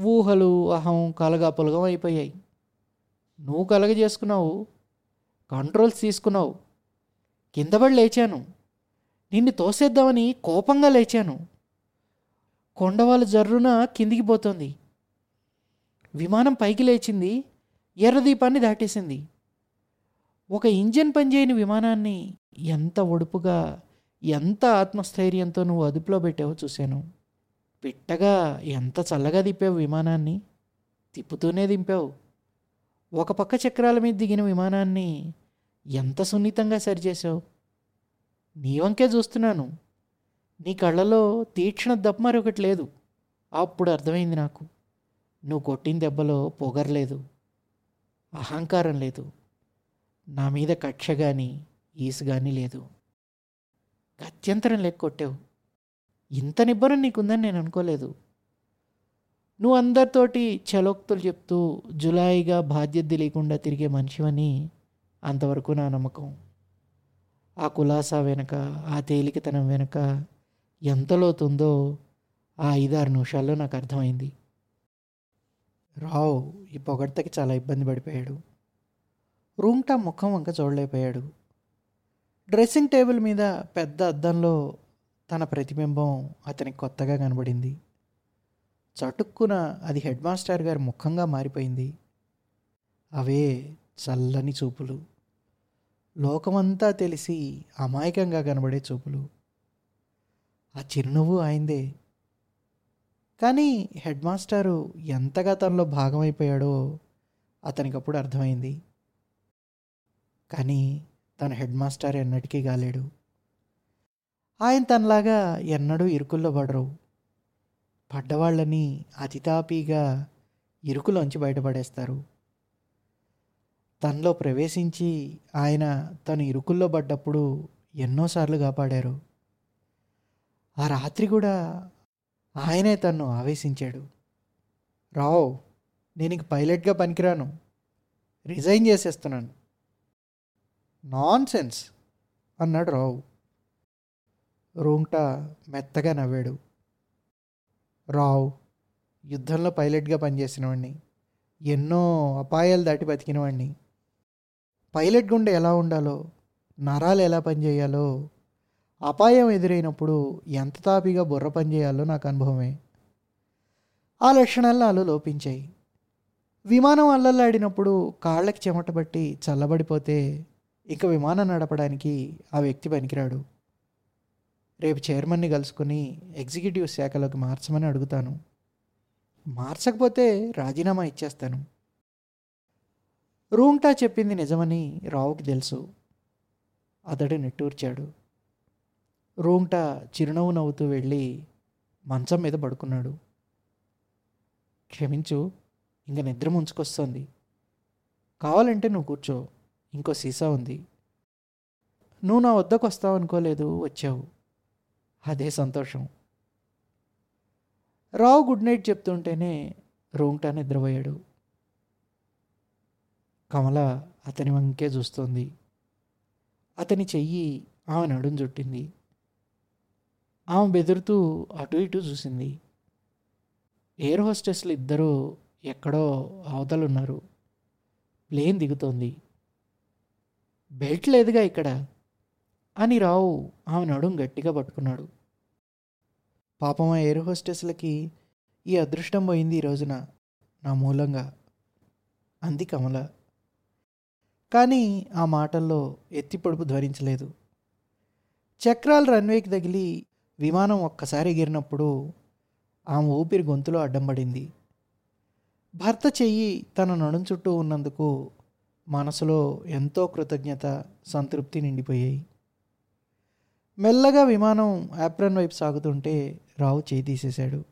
ఊహలు అహం కలగాపులగం అయిపోయాయి. నువ్వు కలగ చేసుకున్నావు కంట్రోల్స్ తీసుకున్నావు. కిందపడి లేచాను. నిన్ను తోసేద్దామని కోపంగా లేచాను. కొండవాళ్ళ జర్రున కిందికి పోతుంది. విమానం పైకి లేచింది. ఎర్రదీపాన్ని దాటేసింది. ఒక ఇంజన్ పనిచేయని విమానాన్ని ఎంత ఒడుపుగా ఎంత ఆత్మస్థైర్యంతో నువ్వు అదుపులో పెట్టావో చూశాను. పిట్టగా ఎంత చల్లగా దింపావు విమానాన్ని. తిప్పుతూనే దింపావు. ఒక పక్క చక్రాల మీద దిగిన విమానాన్ని ఎంత సున్నితంగా సరిచేసావు నీ వంకే చూస్తున్నాను. నీ కళ్ళలో తీక్షణ దప్ప మరొకటి లేదు. అప్పుడు అర్థమైంది నాకు. నువ్వు కొట్టిన దెబ్బలో పొగరలేదు. అహంకారం లేదు. నా మీద కక్ష కానీ ఈసు కానీ లేదు. గత్యంతరం లేక కొట్టావు. ఇంత నిబ్బరం నీకుందని నేను అనుకోలేదు. నువ్వు అందరితోటి చలోక్తులు చెప్తూ జులాయిగా బాధ్యత లేకుండా తిరిగే మనిషివని అంతవరకు నా నమ్మకం. ఆ కులాసా వెనక ఆ తేలికతనం వెనక ఎంత లోతుందో ఆ ఐదారు నిమిషాల్లో నాకు అర్థమైంది. రావు ఈ పొగడ్తకి చాలా ఇబ్బంది పడిపోయాడు. రూంగ్టా ముఖం వంక చూడలేకపోయాడు. డ్రెస్సింగ్ టేబుల్ మీద పెద్ద అద్దంలో తన ప్రతిబింబం అతనికి కొత్తగా కనబడింది. చటుక్కున అది హెడ్ మాస్టర్ గారి ముఖంగా మారిపోయింది. అవే చల్లని చూపులు. లోకమంతా తెలిసి అమాయకంగా కనబడే చూపులు. ఆ చిరునవ్వు ఆయిందే కానీ హెడ్ మాస్టారు ఎంతగా తనలో భాగమైపోయాడో అతనికి అప్పుడు అర్థమైంది. కానీ తన హెడ్ మాస్టర్ ఎన్నటికీ కాలేడు. ఆయన తనలాగా ఎన్నడూ ఇరుకుల్లో పడరు. పడ్డవాళ్ళని అతితాపీగా ఇరుకులోంచి బయటపడేస్తారు. తనలో ప్రవేశించి ఆయన తను ఇరుకుల్లో పడ్డప్పుడు ఎన్నోసార్లు కాపాడారు. ఆ రాత్రి కూడా ఆయనే తన్ను ఆవేశించాడు. రావు నేను పైలట్గా పనికిరాను. రిజైన్ చేసేస్తున్నాను. నాన్ సెన్స్ అన్నాడు రావు. రూంగ్ట మెత్తగా నవ్వాడు. రావు యుద్ధంలో పైలట్గా పనిచేసినవాడిని ఎన్నో అపాయాలు దాటి బతికినవాడిని పైలట్ గుండె ఎలా ఉండాలో నరాలు ఎలా పనిచేయాలో అపాయం ఎదురైనప్పుడు ఎంత తాపిగా బుర్ర పనిచేయాలో నాకు అనుభవమే. ఆ లక్షణాలు నాలో లోపించాయి. విమానం అల్లల్లాడినప్పుడు కాళ్ళకి చెమట బట్టి చల్లబడిపోతే ఇక విమానం నడపడానికి ఆ వ్యక్తి పనికిరాడు. రేపు చైర్మన్ని కలుసుకొని ఎగ్జిక్యూటివ్ శాఖలోకి మార్చమని అడుగుతాను. మార్చకపోతే రాజీనామా ఇచ్చేస్తాను. రూంటా చెప్పింది నిజమని రావుకి తెలుసు. అతడు నిట్టూర్చాడు. రోంట చిరునవ్వు నవ్వుతూ వెళ్ళి మంచం మీద పడుకున్నాడు. క్షమించు ఇంక నిద్ర ముంచుకొస్తుంది. కావాలంటే నువ్వు కూర్చో ఇంకో సీసా ఉంది. నువ్వు నా వద్దకు వస్తావు అనుకోలేదు వచ్చావు. అదే సంతోషం. రావు గుడ్ నైట్ చెప్తుంటేనే రూంటా నిద్రపోయాడు. కమల అతని వంకే చూస్తోంది. అతని చెయ్యి ఆమె నడుం చుట్టింది. ఆమె బెదురుతూ అటు ఇటు చూసింది. ఎయిర్ హోస్టెస్లు ఇద్దరూ ఎక్కడో అవతలున్నారు. ప్లేన్ దిగుతోంది. బెల్ట్ లేదుగా ఇక్కడ? అని రావు ఆమె నడుం గట్టిగా పట్టుకున్నాడు. పాపం ఆ ఎయిర్ హోస్టెస్లకి ఈ అదృష్టం పోయింది ఈ రోజున నా మూలంగా. అంది కమల. కానీ ఆ మాటల్లో ఎత్తిపొడుపు ధ్వరించలేదు. చక్రాలు రన్వేకి తగిలి విమానం ఒక్కసారి ఎగిరినప్పుడు ఆమె ఊపిరి గొంతులో అడ్డం పడింది. భర్త చెయ్యి తన నడుం చుట్టూ ఉన్నందుకు మనసులో ఎంతో కృతజ్ఞత సంతృప్తి నిండిపోయాయి. మెల్లగా విమానం యాప్రన్ వైపు సాగుతుంటే రావు చేయి తీసేశాడు.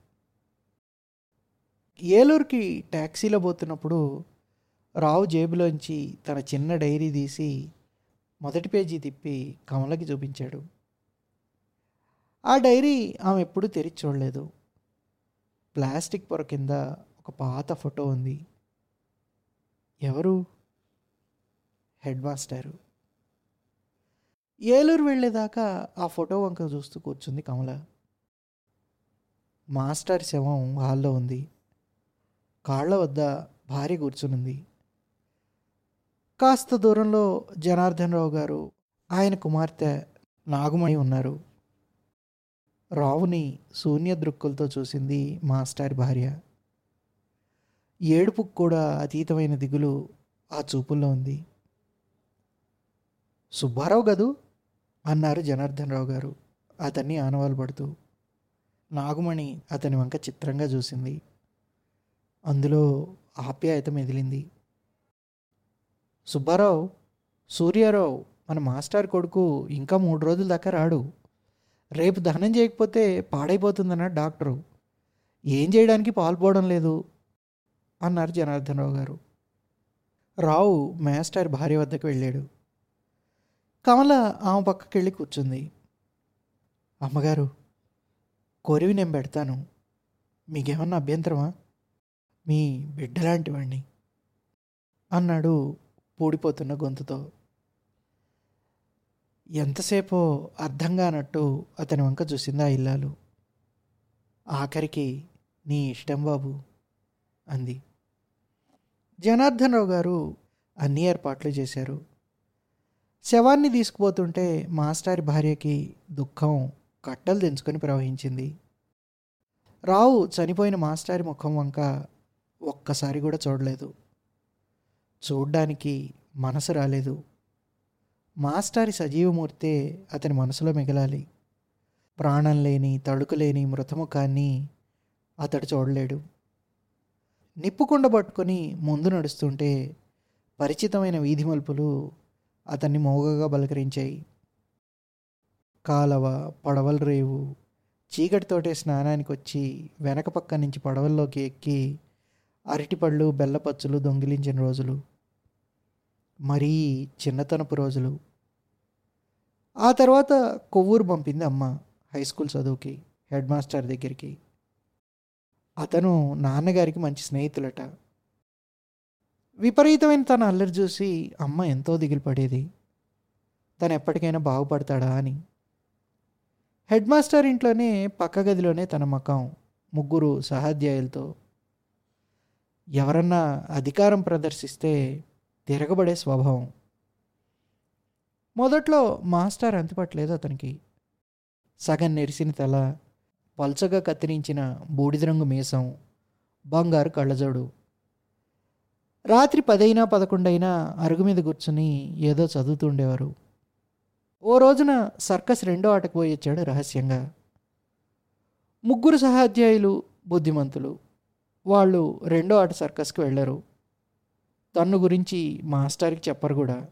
ఏలూరుకి ట్యాక్సీలో పోతున్నప్పుడు రావు జేబులోంచి తన చిన్న డైరీ తీసి మొదటి పేజీ తిప్పి కమలకి చూపించాడు. ఆ డైరీ ఆమె ఎప్పుడూ తెరిచి చూడలేదు. ప్లాస్టిక్ పొర కింద ఒక పాత ఫోటో ఉంది. ఎవరు? Head master. ఏలూరు వెళ్ళేదాకా ఆ ఫోటో వంక చూస్తూ కూర్చుంది కమల. మాస్టర్ శవం హాల్లో ఉంది. కాళ్ళ వద్ద భార్య కూర్చునుంది. కాస్త దూరంలో జనార్దన్ రావు గారు ఆయన కుమార్తె నాగుమణి ఉన్నారు. రావుని శూన్య దృక్కులతో చూసింది మాస్టర్ భార్య. ఏడుపుకు కూడా అతీతమైన దిగులు ఆ చూపుల్లో ఉంది. సుబ్బారావు గదు అన్నారు జనార్దన్ రావు గారు. అతన్ని ఆనవాలు పడుతూ నాగుమణి అతని వంక చిత్రంగా చూసింది. అందులో ఆప్యాయత మెదిలింది. సుబ్బారావు సూర్యారావు మన మాస్టర్ కొడుకు ఇంకా మూడు రోజుల దాకా రాడు. రేపు దహనం చేయకపోతే పాడైపోతుందన్నాడు డాక్టరు. ఏం చేయడానికి పాల్పోవడం లేదు అన్నారు జనార్దన్ రావు గారు. రావు మేస్టార్ భార్య వద్దకు వెళ్ళాడు. కమల ఆమె పక్కకి వెళ్ళి కూర్చుంది. అమ్మగారు కోరివి నేను పెడతాను. మీకేమన్నా అభ్యంతరమా? మీ బిడ్డలాంటివాణ్ణి అన్నాడు పూడిపోతున్న గొంతుతో. ఎంతసేపో అర్థం కానట్టు అతని వంక చూసింది ఆ ఇల్లాలు. ఆఖరికి నీ ఇష్టం బాబు అంది. జనార్దన్ రావు గారు అన్ని ఏర్పాట్లు చేశారు. శవాన్ని తీసుకుపోతుంటే మాస్టారి భార్యకి దుఃఖం కట్టలు తెంచుకొని ప్రవహించింది. రావు చనిపోయిన మాస్టారి ముఖం వంక ఒక్కసారి కూడా చూడలేదు. చూడ్డానికి మనసు రాలేదు. మాస్టారి సజీవమూర్తే అతని మనసులో మిగలాలి. ప్రాణం లేని తడుకు లేని మృతముఖాన్ని అతడు చూడలేడు. నిప్పుకుండ పట్టుకొని ముందు నడుస్తుంటే పరిచితమైన వీధి మలుపులు అతన్ని మోగగా బలకరించాయి. కాలవ పడవల రేవు చీకటితోటే స్నానానికి వచ్చి వెనక పక్క నుంచి పడవల్లోకి ఎక్కి అరటిపళ్ళు బెల్లపచ్చులు దొంగిలించిన రోజులు. మరీ చిన్నతనపు రోజులు. ఆ తర్వాత కొవ్వూరు పంపింది అమ్మ హై స్కూల్ చదువుకి హెడ్ మాస్టర్ దగ్గరికి. అతను నాన్నగారికి మంచి స్నేహితులట. విపరీతమైన తన అల్లరి చూసి అమ్మ ఎంతో దిగులు పడేది. తను ఎప్పటికైనా బాగుపడతాడా అని. హెడ్ మాస్టర్ ఇంట్లోనే పక్క గదిలోనే తన మకం ముగ్గురు సహాధ్యాయులతో. ఎవరన్నా అధికారం ప్రదర్శిస్తే తిరగబడే స్వభావం. మొదట్లో మాస్టర్ అంతుపట్టలేదు అతనికి. సగం నెరిసిన తల పల్చగా కత్తిరించిన బూడిద రంగు మీసం బంగారు కళ్ళజోడు. రాత్రి పదైనా పదకొండైనా అరుగు మీద కూర్చుని ఏదో చదువుతుండేవారు ఓ రోజున సర్కస్ రెండో ఆటకు పోయి వచ్చాడు రహస్యంగా. ముగ్గురు సహాధ్యాయులు బుద్ధిమంతులు. వాళ్ళు రెండో ఆట సర్కస్కి వెళ్ళారు. తన్ను గురించి మాస్టర్కి చెప్పరు కూడా.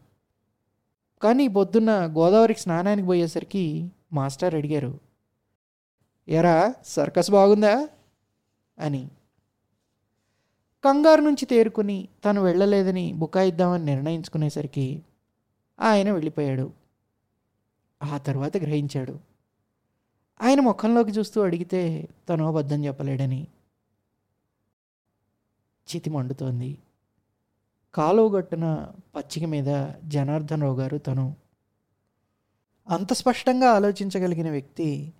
కానీ పొద్దున్న గోదావరికి స్నానానికి పోయేసరికి మాస్టర్ అడిగారు ఎరా సర్కస్ బాగుందా? అని. కంగారు నుంచి తేరుకుని తను వెళ్ళలేదని బుకాయిద్దామని నిర్ణయించుకునేసరికి ఆయన వెళ్ళిపోయాడు. ఆ తర్వాత గ్రహించాడు. ఆయన ముఖంలోకి చూస్తూ అడిగితే తను అబద్ధం చెప్పలేడని. చితి మండుతోంది కాలువగట్టున పచ్చిక మీద జనార్దన్ రావు గారు తను అంత స్పష్టంగా ఆలోచించగలిగిన వ్యక్తి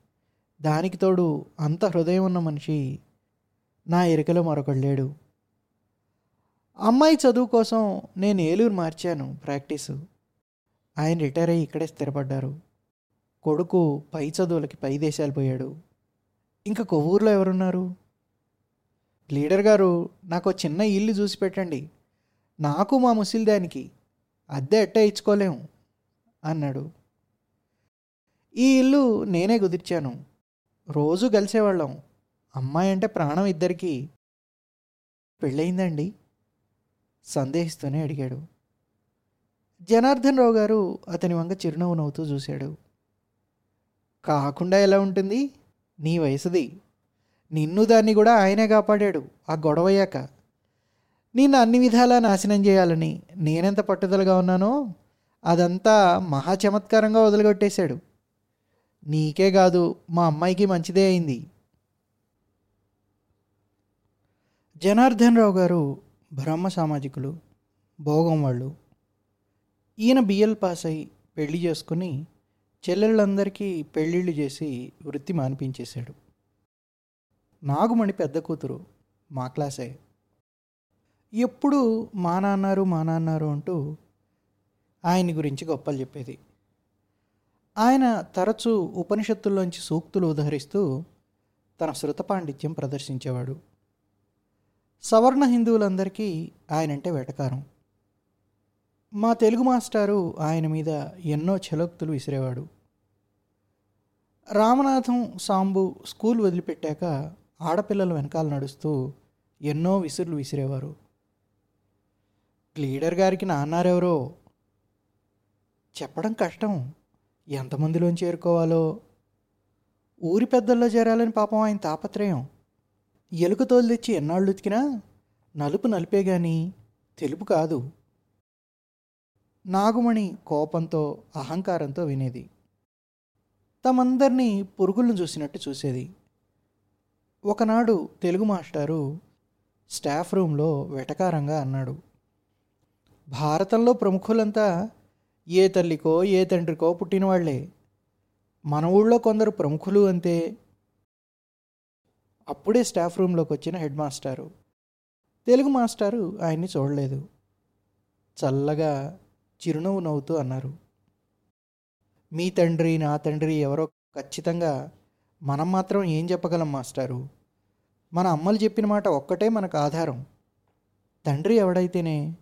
దానికి తోడు అంత హృదయం ఉన్న మనిషి నా ఎరుకలో మరొకడు లేడు. అమ్మాయి చదువు కోసం నేను ఏలూరు మార్చాను ప్రాక్టీసు. ఆయన రిటైర్ అయ్యి ఇక్కడే స్థిరపడ్డారు. కొడుకు పై చదువులకి పై దేశాలు పోయాడు. ఇంకా కొవ్వూరులో ఎవరున్నారు? లీడర్ గారు నాకు చిన్న ఇల్లు చూసి పెట్టండి. నాకు మా ముసిల్దానికి అద్దె ఎట్ట ఇచ్చుకోలేము అన్నాడు. ఈ ఇల్లు నేనే కుదిర్చాను. రోజు కలిసేవాళ్ళం అమ్మాయి అంటే ప్రాణం ఇద్దరికి. పెళ్ళయిందండి? సందేహిస్తూనే అడిగాడు. జనార్దన్ రావు గారు అతని వంక చిరునవ్వు నవ్వుతూ చూశాడు. కాకుండా ఎలా ఉంటుంది? నీ వయసుది. నిన్ను దాన్ని కూడా ఆయనే కాపాడాడు. ఆ గొడవయ్యాక. నిన్ను అన్ని విధాలా నాశనం చేయాలని నేనెంత పట్టుదలగా ఉన్నానో అదంతా మహా చమత్కారంగా వదిలిగొట్టేశాడు. నీకే కాదు మా అమ్మాయికి మంచిదే అయింది. జనార్దన్ రావు గారు బ్రహ్మ సామాజికులు భోగం వాళ్ళు. ఈయన బిఎల్ పాస్ అయి పెళ్ళి చేసుకుని చెల్లెళ్ళందరికీ పెళ్ళిళ్ళు చేసి వృత్తి మానిపించేశాడు. నాగుమణి పెద్ద కూతురు మా క్లాసే. ఎప్పుడు మా నాన్నారు మా నాన్నారు అంటూ ఆయన గురించి గొప్పలు చెప్పేది. ఆయన తరచూ ఉపనిషత్తుల్లోంచి సూక్తులు ఉదహరిస్తూ తన శృత పాండిత్యం ప్రదర్శించేవాడు. సవర్ణ హిందువులందరికీ ఆయనంటే వెటకారం. మా తెలుగు మాస్టారు ఆయన మీద ఎన్నో చెలోక్తులు విసిరేవాడు. రామనాథం సాంబు స్కూల్ వదిలిపెట్టాక ఆడపిల్లల వెనకాల నడుస్తూ ఎన్నో విసురులు విసిరేవారు. లీడర్ గారికి నాన్నారెవరో? చెప్పడం కష్టం. ఎంతమందిలోని చేరుకోవాలో? ఊరి పెద్దల్లో చేరాలని పాపం ఆయన తాపత్రయం. ఎలుక తోలు తెచ్చి ఎన్నాళ్ళు ఉతికినా నలుపు నలిపే గాని తెలుపు కాదు. నాగుమణి కోపంతో అహంకారంతో వినేది. తమందరినీ పురుగులను చూసినట్టు చూసేది. ఒకనాడు తెలుగు మాస్టారు స్టాఫ్ రూమ్లో వెటకారంగా అన్నాడు. భారతంలో ప్రముఖులంతా ఏ తల్లికో ఏ తండ్రికో పుట్టినవాళ్ళే. మన ఊళ్ళో కొందరు ప్రముఖులు అంతే. అప్పుడే స్టాఫ్ రూమ్లోకి వచ్చిన హెడ్ మాస్టారు. తెలుగు మాస్టారు ఆయన్ని చూడలేదు. చల్లగా చిరునవ్వు నవ్వుతూ అన్నారు. మీ తండ్రి నా తండ్రి ఎవరో ఖచ్చితంగా మనం మాత్రం ఏం చెప్పగలం మాస్టారు? మన అమ్మలు చెప్పిన మాట ఒక్కటే మనకు ఆధారం. తండ్రి ఎవడైతేనే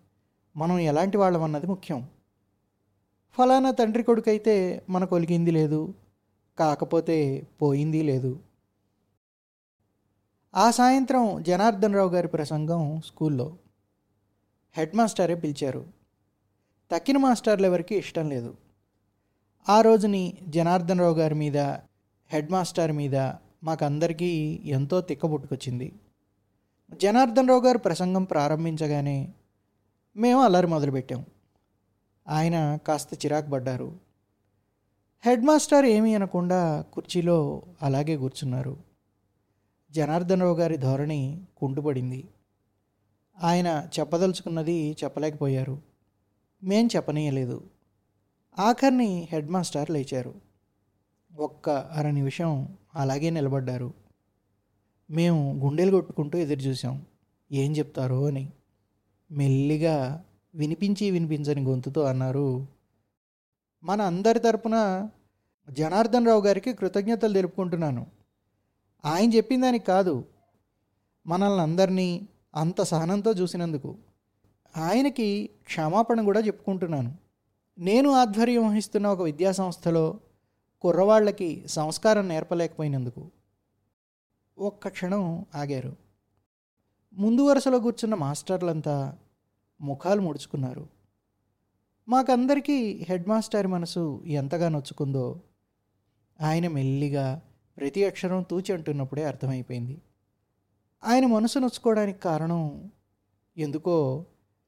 మనం ఎలాంటి వాళ్ళం అన్నది ముఖ్యం. ఫలానా తండ్రి కొడుకైతే మనకు ఒలిగింది లేదు కాకపోతే పోయింది లేదు. ఆ సాయంత్రం జనార్దన్ రావు గారి ప్రసంగం స్కూల్లో. హెడ్ మాస్టరే పిలిచారు. తక్కిన మాస్టర్లు ఎవరికి ఇష్టం లేదు. ఆ రోజుని జనార్దన్ రావు గారి మీద హెడ్ మాస్టర్ మీద మాకందరికీ ఎంతో తిక్కబుట్టుకొచ్చింది. జనార్దన్ రావు గారు ప్రసంగం ప్రారంభించగానే మేము అల్లరి మొదలుపెట్టాం. ఆయన కాస్త చిరాకు పడ్డారు. హెడ్ మాస్టర్ ఏమీ అనకుండా కుర్చీలో అలాగే కూర్చున్నారు. జనార్దన్ రావు గారి ధోరణి కుంటుపడింది. ఆయన చెప్పదలుచుకున్నది చెప్పలేకపోయారు. మేం చెప్పనీయలేదు. ఆఖరిని హెడ్ మాస్టర్ లేచారు. ఒక్క అర నిమిషం అలాగే నిలబడ్డారు. మేము గుండెలు కొట్టుకుంటూ ఎదురు చూసాం ఏం చెప్తారో అని. మెల్లిగా వినిపించి వినిపించని గొంతుతో అన్నారు మన అందరి తరపున జనార్దన్ రావు గారికి కృతజ్ఞతలు తెలుపుకుంటున్నాను. ఆయన చెప్పిన దానికి కాదు. మనల్ని అందరినీ అంత సహనంతో చూసినందుకు ఆయనకి క్షమాపణ కూడా చెప్పుకుంటున్నాను. నేను ఆధ్వర్యం వహిస్తున్న ఒక విద్యా సంస్థలో కుర్రవాళ్ళకి సంస్కారం నేర్పలేకపోయినందుకు. ఒక్క క్షణం ఆగారు. ముందు వరుసలో కూర్చున్న మాస్టర్లంతా ముఖాలు ముడుచుకున్నారు. మాకందరికీ హెడ్ మాస్టర్ మనసు ఎంతగా నొచ్చుకుందో ఆయన మెల్లిగా ప్రతి అక్షరం తూచి అంటున్నప్పుడే అర్థమైపోయింది. ఆయన మనసు నొచ్చుకోవడానికి కారణం ఎందుకో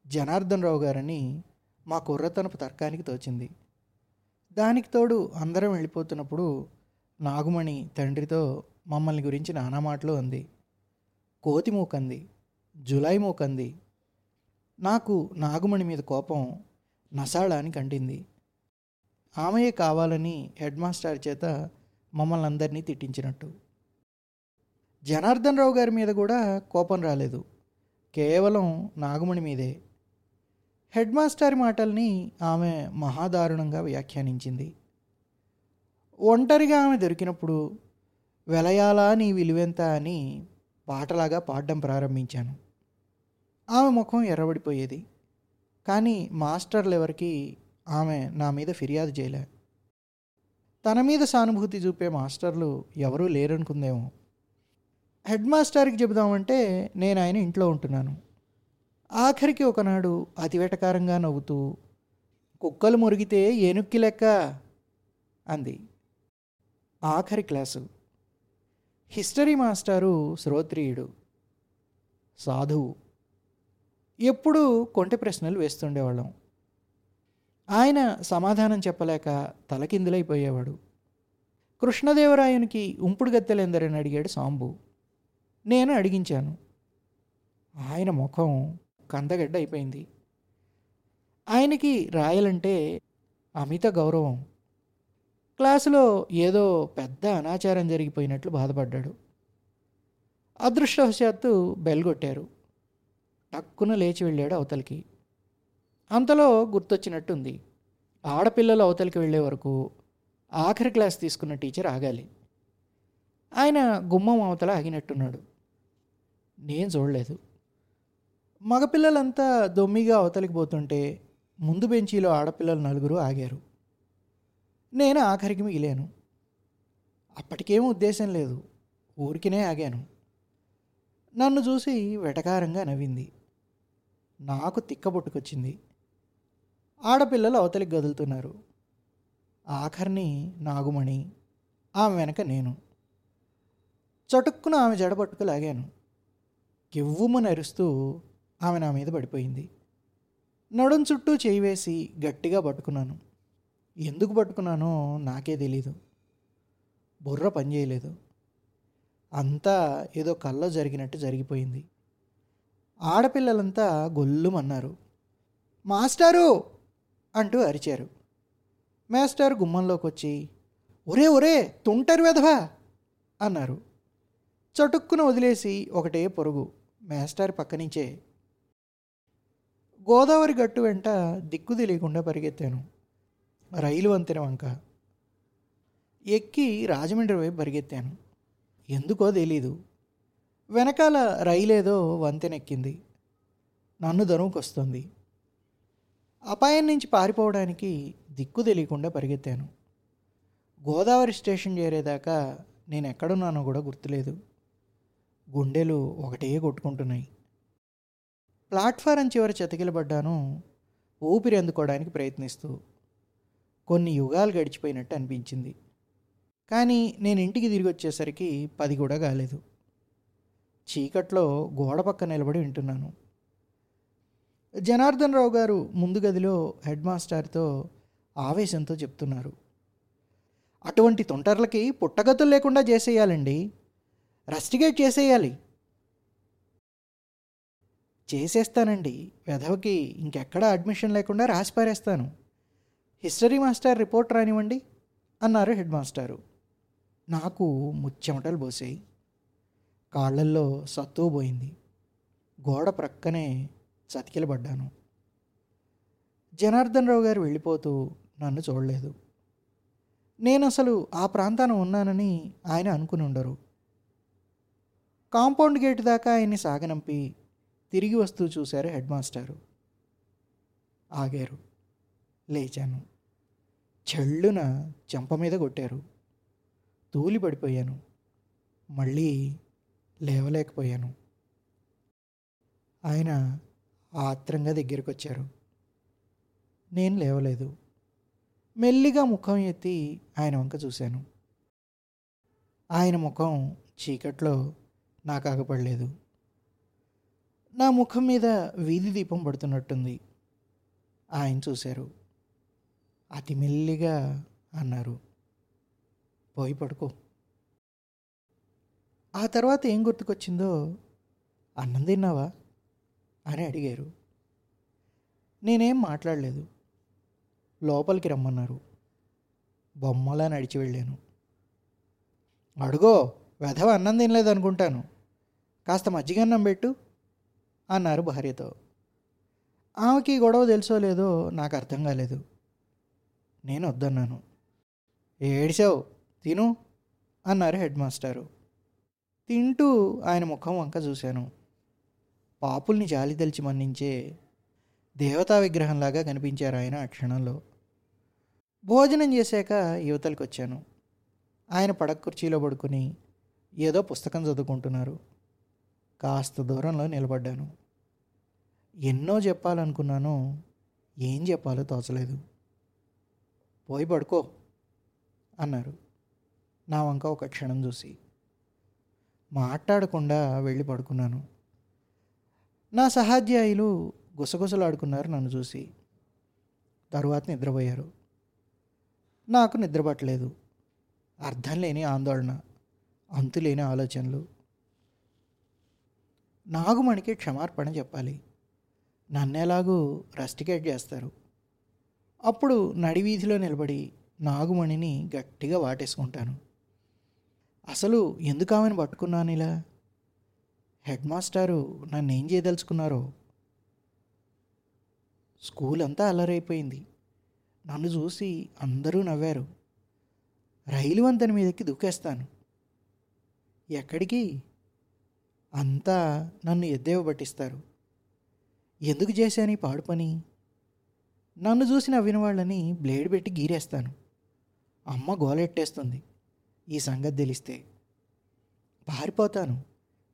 జనార్దన్ రావు గారని మా కుర్రతనపు తర్కానికి తోచింది. దానికి తోడు అందరం వెళ్ళిపోతున్నప్పుడు నాగుమణి తండ్రితో మమ్మల్ని గురించి నానా మాటలు అంది. కోతి మూకంది జులై మూకంది. నాకు నాగుమణి మీద కోపం నసాళానికి అంటింది ఆమెయే కావాలని హెడ్ మాస్టర్ చేత మమ్మల్ని అందరినీ తిట్టించినట్టు. జనార్దన్ రావు గారి మీద కూడా కోపం రాలేదు. కేవలం నాగుమణి మీదే. హెడ్ మాస్టర్ మాటల్ని ఆమె మహాదారుణంగా వ్యాఖ్యానించింది. ఒంటరిగా ఆమె దొరికినప్పుడు వెలయాలా నీ విలువెంత అని పాటలాగా పాడడం ప్రారంభించాను. ఆమె ముఖం ఎర్రబడిపోయేది. కానీ మాస్టర్లు ఎవరికి ఆమె నా మీద ఫిర్యాదు చేయలే. తన మీద సానుభూతి చూపే మాస్టర్లు ఎవరూ లేరనుకుందేమో. హెడ్ మాస్టర్కి చెబుదామంటే నేను ఆయన ఇంట్లో ఉంటున్నాను. ఆఖరికి ఒకనాడు అతివేటకారంగా నవ్వుతూ కుక్కలు మురిగితే ఏనుక్కి లెక్క అంది. ఆఖరి క్లాసు. హిస్టరీ మాస్టారు శ్రోత్రియుడు సాధువు. ఎప్పుడూ కొంటె ప్రశ్నలు వేస్తుండేవాళ్ళం. ఆయన సమాధానం చెప్పలేక తలకిందులైపోయేవాడు. కృష్ణదేవరాయునికి ఉంపుడు గత్తెలెందరని అడిగాడు సాంబు. నేను అడిగించాను. ఆయన ముఖం కందగడ్డ అయిపోయింది ఆయనకి రాయలంటే అమిత గౌరవం. క్లాసులో ఏదో పెద్ద అనాచారం జరిగిపోయినట్లు బాధపడ్డాడు. అదృష్టవశాత్తు బెల్ కొట్టారు. టక్కున లేచి వెళ్ళాడు అవతలికి. అంతలో గుర్తొచ్చినట్టుంది. ఆడపిల్లలు అవతలికి వెళ్ళే వరకు ఆఖరి క్లాస్ తీసుకున్న టీచర్ ఆగాలి. ఆయన గుమ్మం అవతల ఆగినట్టున్నాడు. నేను చూడలేదు. మగపిల్లలంతా దొమ్మిగా అవతలికి పోతుంటే ముందు బెంచీలో ఆడపిల్లలు నలుగురు ఆగారు. నేను ఆఖరికి మిగిలాను. అప్పటికేం ఉద్దేశం లేదు. ఊరికినే ఆగాను. నన్ను చూసి వెటకారంగా నవ్వింది. నాకు తిక్కబొట్టుకొచ్చింది. ఆడపిల్లలు అవతలికి గదులుతున్నారు. ఆఖరిని నాగుమణి ఆమె వెనక నేను. చటుక్కున ఆమె జడపట్టుకు లాగాను. కెవ్వుమని అరుస్తూ ఆమె నా మీద పడిపోయింది. నడుం చుట్టూ చేయి వేసి గట్టిగా పట్టుకున్నాను. ఎందుకు పట్టుకున్నానో నాకే తెలీదు. బుర్ర పనిచేయలేదు అంతా ఏదో కల్లో జరిగినట్టు జరిగిపోయింది. ఆడపిల్లలంతా గొల్లుమన్నారు. మాస్టారు! అంటూ అరిచారు. మాస్టర్ గుమ్మంలోకి వచ్చి ఒరే ఒరే తుంటరు వెధవా! అన్నారు. చటుక్కున వదిలేసి ఒకటే పొరుగు. మాస్టర్ పక్కనించే గోదావరి గట్టు వెంట దిక్కు తెలియకుండా పరిగెత్తాను. రైలు వంతెన వంక? ఎక్కి రాజమండ్రి వైపు పరిగెత్తాను. ఎందుకో తెలీదు. వెనకాల రైలేదో వంతెనెక్కింది. నన్ను దరువుకొస్తుంది. అపాయం నుంచి పారిపోవడానికి దిక్కు తెలియకుండా పరిగెత్తాను. గోదావరి స్టేషన్ చేరేదాకా నేను ఎక్కడున్నానో కూడా గుర్తులేదు. గుండెలు ఒకటే కొట్టుకుంటున్నాయి. ప్లాట్ఫారం చివర చెతకిలబడ్డాను. ఊపిరి అందుకోవడానికి ప్రయత్నిస్తూ కొన్ని యుగాలు గడిచిపోయినట్టు అనిపించింది. కానీ నేను ఇంటికి తిరిగి వచ్చేసరికి పది కూడా కాలేదు. చీకట్లో గోడ పక్క నిలబడి వింటున్నాను. జనార్దన్ రావు గారు ముందు గదిలో హెడ్ మాస్టర్తో ఆవేశంతో చెప్తున్నారు. అటువంటి తొంటర్లకి పుట్టగతులు లేకుండా చేసేయాలండి. రస్టిగేట్ చేసేయాలి. చేసేస్తానండి. వెధవకి ఇంకెక్కడ అడ్మిషన్ లేకుండా రాసి పారేస్తాను హిస్టరీ మాస్టర్ రిపోర్ట్ రానివ్వండి అన్నారు హెడ్ మాస్టారు. నాకు ముచ్చెమటలు పోసాయి. కాళ్ళల్లో సత్తువు పోయింది. గోడ ప్రక్కనే చతికిలబడ్డాను జనార్దన్ రావు గారు వెళ్ళిపోతూ నన్ను చూడలేదు. నేను అసలు ఆ ప్రాంతాన ఉన్నానని ఆయన అనుకుని ఉండరు. కాంపౌండ్ గేట్ దాకా ఆయన్ని సాగనంపి తిరిగి వస్తూ చూశారు హెడ్ మాస్టారు. ఆగారు. లేచాను. చెళ్ళున చెంప మీద కొట్టారు. తూలి పడిపోయాను. మళ్ళీ లేవలేకపోయాను. ఆయన ఆత్రంగా దగ్గరికి వచ్చారు నేను లేవలేదు. మెల్లిగా ముఖం ఎత్తి ఆయన వంక చూశాను. ఆయన ముఖం చీకట్లో నాకు ఆగపడలేదు. నా ముఖం మీద వీధి దీపం పడుతున్నట్టుంది. ఆయన చూశారు. అతి మెల్లిగా అన్నారు. పోయి పడుకో. ఆ తర్వాత ఏం గుర్తుకొచ్చిందో అన్నం తిన్నావా? అని అడిగారు. నేనేం మాట్లాడలేదు. లోపలికి రమ్మన్నారు. బొమ్మలా నడిచి వెళ్ళాను. అడుగో వెధవ అన్నం తినలేదనుకుంటాను. కాస్త కాస్త మజ్జిగన్నం పెట్టు అన్నారు భార్యతో. ఆమెకి గొడవ తెలుసో లేదో నాకు అర్థం కాలేదు. నేను వద్దన్నాను. ఏడిసావు తిను అన్నారు హెడ్ మాస్టారు. తింటూ ఆయన ముఖం వంక చూశాను. పాపుల్ని జాలిదలిచి మన్నించే దేవతా విగ్రహంలాగా కనిపించారు ఆయన ఆ క్షణంలో. భోజనం చేశాక యువతలకు వచ్చాను ఆయన పడక కుర్చీలో పడుకుని ఏదో పుస్తకం చదువుకుంటున్నారు. కాస్త దూరంలో నిలబడ్డాను. ఎన్నో చెప్పాలనుకున్నాను ఏం చెప్పాలో తోచలేదు. పోయి పడుకో అన్నారు. నా వంక ఒక క్షణం చూసి. మాట్లాడకుండా వెళ్ళి పడుకున్నాను. నా సహాధ్యాయులు గుసగుసలాడుకున్నారు నన్ను చూసి. తరువాత నిద్రపోయారు. నాకు నిద్రపట్టలేదు. అర్థం లేని ఆందోళన అంతులేని ఆలోచనలు. నాగుమణికి క్షమార్పణ చెప్పాలి. నన్నెలాగూ రస్టికేట్ చేస్తారు. అప్పుడు నడివీధిలో నిలబడి నాగుమణిని గట్టిగా వాటేసుకుంటాను. అసలు ఎందుకు ఆమెను పట్టుకున్నాను ఇలా? హెడ్ మాస్టారు నన్ను ఏం చేయదలుచుకున్నారో? స్కూల్ అంతా అల్లరైపోయింది. నన్ను చూసి అందరూ నవ్వారు. రైలు వంతెన మీదకి దూకేస్తాను. ఎక్కడికి? అంతా నన్ను ఎద్దేవ పట్టిస్తారు. ఎందుకు చేశాను ఈ పాడు పని? నన్ను చూసి నవ్విన వాళ్ళని బ్లేడ్ పెట్టి గీరేస్తాను. అమ్మ గోలెట్టేస్తుంది. ఈ సంగతి తెలిస్తే పారిపోతాను.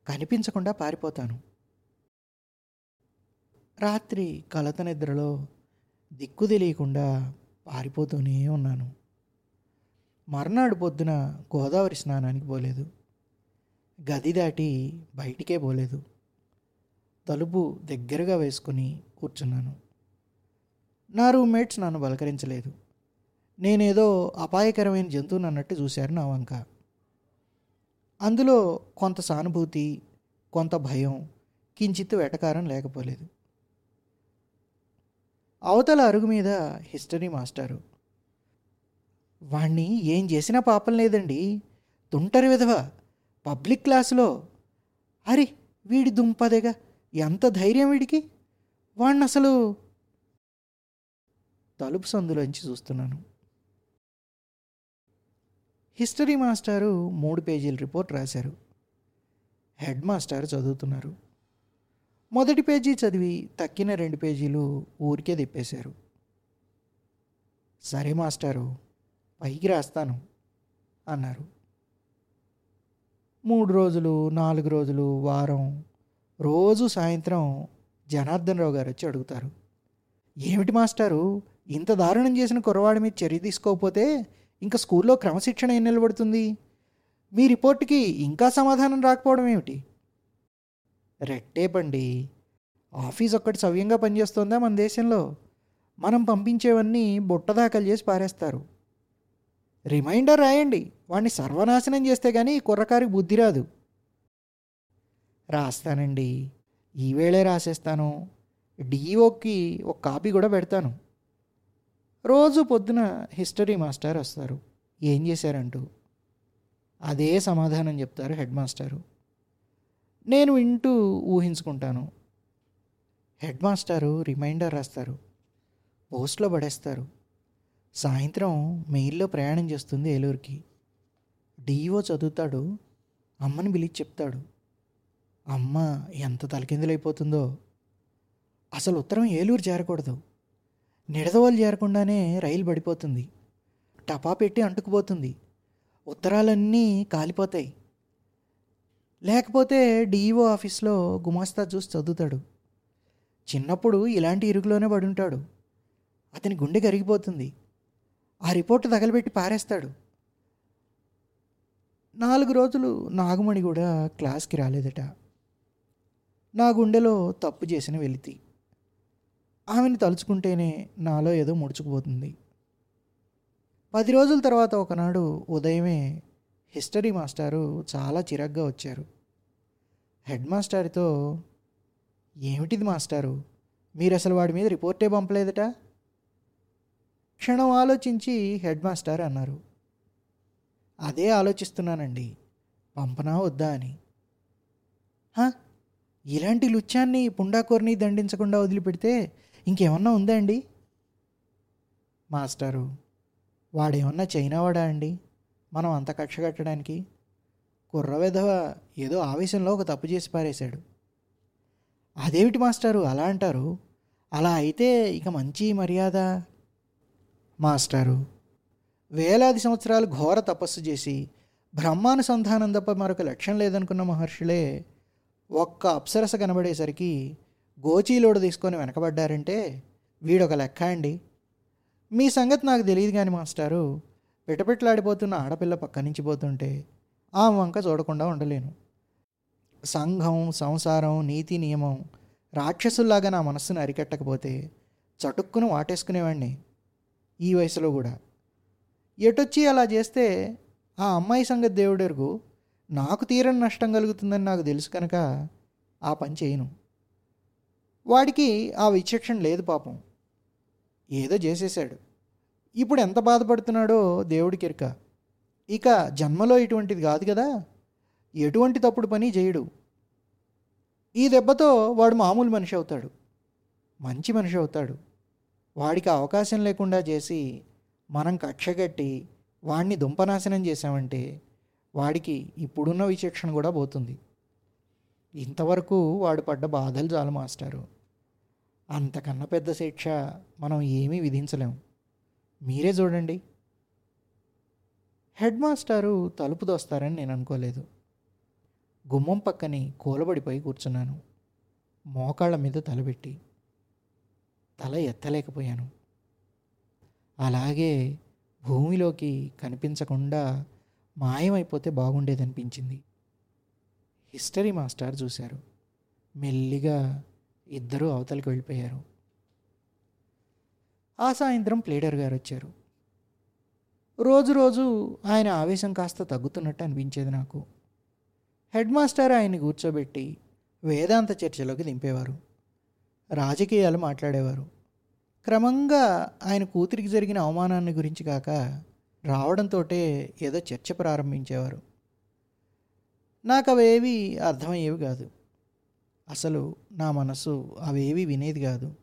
కనిపించకుండా పారిపోతాను. రాత్రి కలత నిద్రలో దిక్కు తెలియకుండా పారిపోతూనే ఉన్నాను. మర్నాడు పొద్దున గోదావరి స్నానానికి పోలేదు. గది దాటి బయటికే పోలేదు. తలుపు దగ్గరగా వేసుకుని కూర్చున్నాను. నా రూమ్మేట్స్ నన్ను బలకరించలేదు నేనేదో అపాయకరమైన జంతువుని అన్నట్టు చూశారు నా వంక అందులో కొంత సానుభూతి కొంత భయం కించిత్ వెటకారం లేకపోలేదు. అవతల అరుగు మీద హిస్టరీ మాస్టారు. వాణ్ణి ఏం చేసినా పాపం లేదండి. తుంటరి విధవ. పబ్లిక్ క్లాసులో. అరే వీడి దుంపదేగా. ఎంత ధైర్యం వీడికి. వాణ్ణి అసలు తలుపు సందులోంచి చూస్తున్నాను. హిస్టరీ మాస్టారు మూడు పేజీల రిపోర్ట్ రాశారు. హెడ్ మాస్టర్ చదువుతున్నారు. మొదటి పేజీ చదివి తక్కిన రెండు పేజీలు ఊరికే తిప్పేశారు. సరే మాస్టారు పైకి రాస్తాను అన్నారు. మూడు రోజులు నాలుగు రోజులు వారం రోజు సాయంత్రం జనార్దన్ రావు గారు వచ్చి అడుగుతారు. ఏమిటి మాస్టారు ఇంత దారుణం చేసిన కుర్రవాడి మీద చర్య తీసుకోకపోతే ఇంకా స్కూల్లో క్రమశిక్షణ ఏం నిలబడుతుంది? మీ రిపోర్ట్కి ఇంకా సమాధానం రాకపోవడం ఏమిటి? రెట్టేపండి. ఆఫీస్ ఒక్కటి సవ్యంగా పనిచేస్తుందా మన దేశంలో? మనం పంపించేవన్నీ బుట్టదాకలు చేసి పారేస్తారు. రిమైండర్ రాయండి. వాడిని సర్వనాశనం చేస్తే కానీ కుర్రకారికి బుద్ధి రాదు. రాస్తానండి. ఈవేళే రాసేస్తాను. డిఈఓకి ఒక కాపీ కూడా పెడతాను. రోజు పొద్దున హిస్టరీ మాస్టర్ వస్తారు. ఏం చేశారంటూ? అదే సమాధానం చెప్తారు హెడ్ మాస్టారు. నేను వింటూ ఊహించుకుంటాను. హెడ్ మాస్టారు రిమైండర్ రాస్తారు. పోస్ట్లో పడేస్తారు. సాయంత్రం మెయిల్లో ప్రయాణం చేస్తుంది ఏలూరుకి. డిఈఓ చదువుతాడు. అమ్మని పిలిచి చెప్తాడు. అమ్మ ఎంత తలకిందులైపోతుందో. అసలు ఉత్తరం ఏలూరు చేరకూడదు. నిడదవోలు చేరకుండానే రైలు పడిపోతుంది. టపా పెట్టి అంటుకుపోతుంది. ఉత్తరాలన్నీ కాలిపోతాయి. లేకపోతే డిఈఓ ఆఫీస్లో గుమాస్తా చూసి చదువుతాడు. చిన్నప్పుడు ఇలాంటి ఇరుకులోనే పడుంటాడు. అతని గుండె కరిగిపోతుంది. ఆ రిపోర్ట్ తగలబెట్టి పారేస్తాడు. నాలుగు రోజులు నాగమణి కూడా క్లాస్కి రాలేదట. నా గుండెలో తప్పు చేసిన వెలితి. ఆమెను తలుచుకుంటేనే నాలో ఏదో ముడుచుకుపోతుంది. పది రోజుల తర్వాత ఒకనాడు ఉదయమే హిస్టరీ మాస్టారు చాలా చిరాగ్గా వచ్చారు. హెడ్ మాస్టార్తో ఏమిటిది మాస్టారు? మీరు అసలు వాడి మీద రిపోర్టే పంపలేదట? క్షణం ఆలోచించి హెడ్ మాస్టర్ అన్నారు. అదే ఆలోచిస్తున్నానండి. పంపనా వద్దా అని. ఇలాంటి లుచ్చాన్ని పుండాకోరిని దండించకుండా వదిలిపెడితే ఇంకేమన్నా ఉందా అండి? మాస్టారు వాడేమన్నా చైనావాడా అండి? మనం అంత కక్ష కట్టడానికి? కుర్ర విధవ ఏదో ఆవేశంలో ఒక తప్పు చేసి పారేశాడు. అదేమిటి మాస్టారు అలా అంటారు? అలా అయితే ఇక మంచి మర్యాద? మాస్టారు వేలాది సంవత్సరాలు ఘోర తపస్సు చేసి బ్రహ్మానుసంధానం తప్ప మరొక లక్ష్యం లేదనుకున్న మహర్షులే ఒక్క అప్సరస కనబడేసరికి గోచీలోడు తీసుకొని వెనకబడ్డారంటే వీడొక లెక్క అండి. మీ సంగతి నాకు తెలియదు కానీ మాస్టారు పిటపిట్లాడిపోతున్న ఆడపిల్ల పక్క నుంచి పోతుంటే ఆ వంక చూడకుండా ఉండలేను. సంఘం సంసారం నీతి నియమం రాక్షసుల్లాగా నా మనస్సును అరికట్టకపోతే చటుక్కును వాటేసుకునేవాడిని ఈ వయసులో కూడా. ఎటొచ్చి అలా చేస్తే ఆ అమ్మాయి సంగతి దేవుడెరుగు? నాకు తీరని నష్టం కలుగుతుందని నాకు తెలుసు కనుక ఆ పని చేయను. వాడికి ఆ విచక్షణ లేదు పాపం. ఏదో చేసేసాడు ఇప్పుడు ఎంత బాధపడుతున్నాడో దేవుడికి ఎరుక ఇక జన్మలో ఇటువంటిది కాదు కదా. ఎటువంటి తప్పుడు పని చేయడు. ఈ దెబ్బతో వాడు మామూలు మనిషి అవుతాడు. మంచి మనిషి అవుతాడు. వాడికి అవకాశం లేకుండా చేసి మనం కక్షగట్టి వాడిని దుంపనాశనం చేశామంటే వాడికి ఇప్పుడున్న విచక్షణ కూడా పోతుంది. ఇంతవరకు వాడు పడ్డ బాధలు చాలు మాస్టారు. అంతకన్నా పెద్ద శిక్ష మనం ఏమీ విధించలేము. మీరే చూడండి. హెడ్ మాస్టారు తలుపు దోస్తారని నేను అనుకోలేదు. గుమ్మం పక్కని కూలబడిపోయి కూర్చున్నాను. మోకాళ్ళ మీద తలబెట్టి తల ఎత్తలేకపోయాను. అలాగే భూమిలోకి కనిపించకుండా మాయమైపోతే బాగుండేదనిపించింది. హిస్టరీ మాస్టర్ చూశారు. మెల్లిగా ఇద్దరూ అవతలికి వెళ్ళిపోయారు. ఆ సాయంత్రం ప్లేడర్ గారు వచ్చారు. రోజు రోజు ఆయన ఆవేశం కాస్త తగ్గుతున్నట్టు అనిపించేది నాకు. హెడ్ మాస్టర్ ఆయన్ని కూర్చోబెట్టి వేదాంత చర్చలోకి దింపేవారు. రాజకీయాలు మాట్లాడేవారు. క్రమంగా ఆయన కూతురికి జరిగిన అవమానాన్ని గురించి కాక రావడంతో ఏదో చర్చ ప్రారంభించేవారు. నాకు అవేవి అర్థమయ్యేవి కాదు. అసలు నా మనసు అవేవి వినేది కాదు.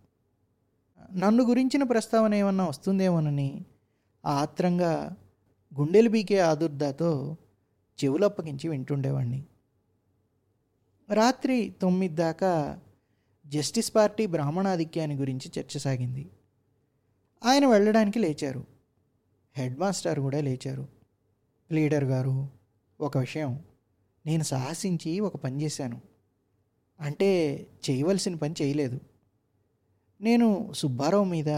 నన్ను గురించిన ప్రస్తావన ఏమన్నా వస్తుందేమోనని ఆత్రంగా గుండెలు బీకే ఆదుర్దాతో చెవులప్పగించి వింటుండేవాడిని రాత్రి తొమ్మిది దాకా జస్టిస్ పార్టీ బ్రాహ్మణాధిక్యాన్ని గురించి చర్చ సాగింది. ఆయన వెళ్ళడానికి లేచారు. హెడ్ మాస్టర్ కూడా లేచారు. లీడర్ గారు ఒక విషయం నేను సాహసించి ఒక పని చేశాను. అంటే చేయవలసిన పని చేయలేదు. నేను సుబ్బారావు మీద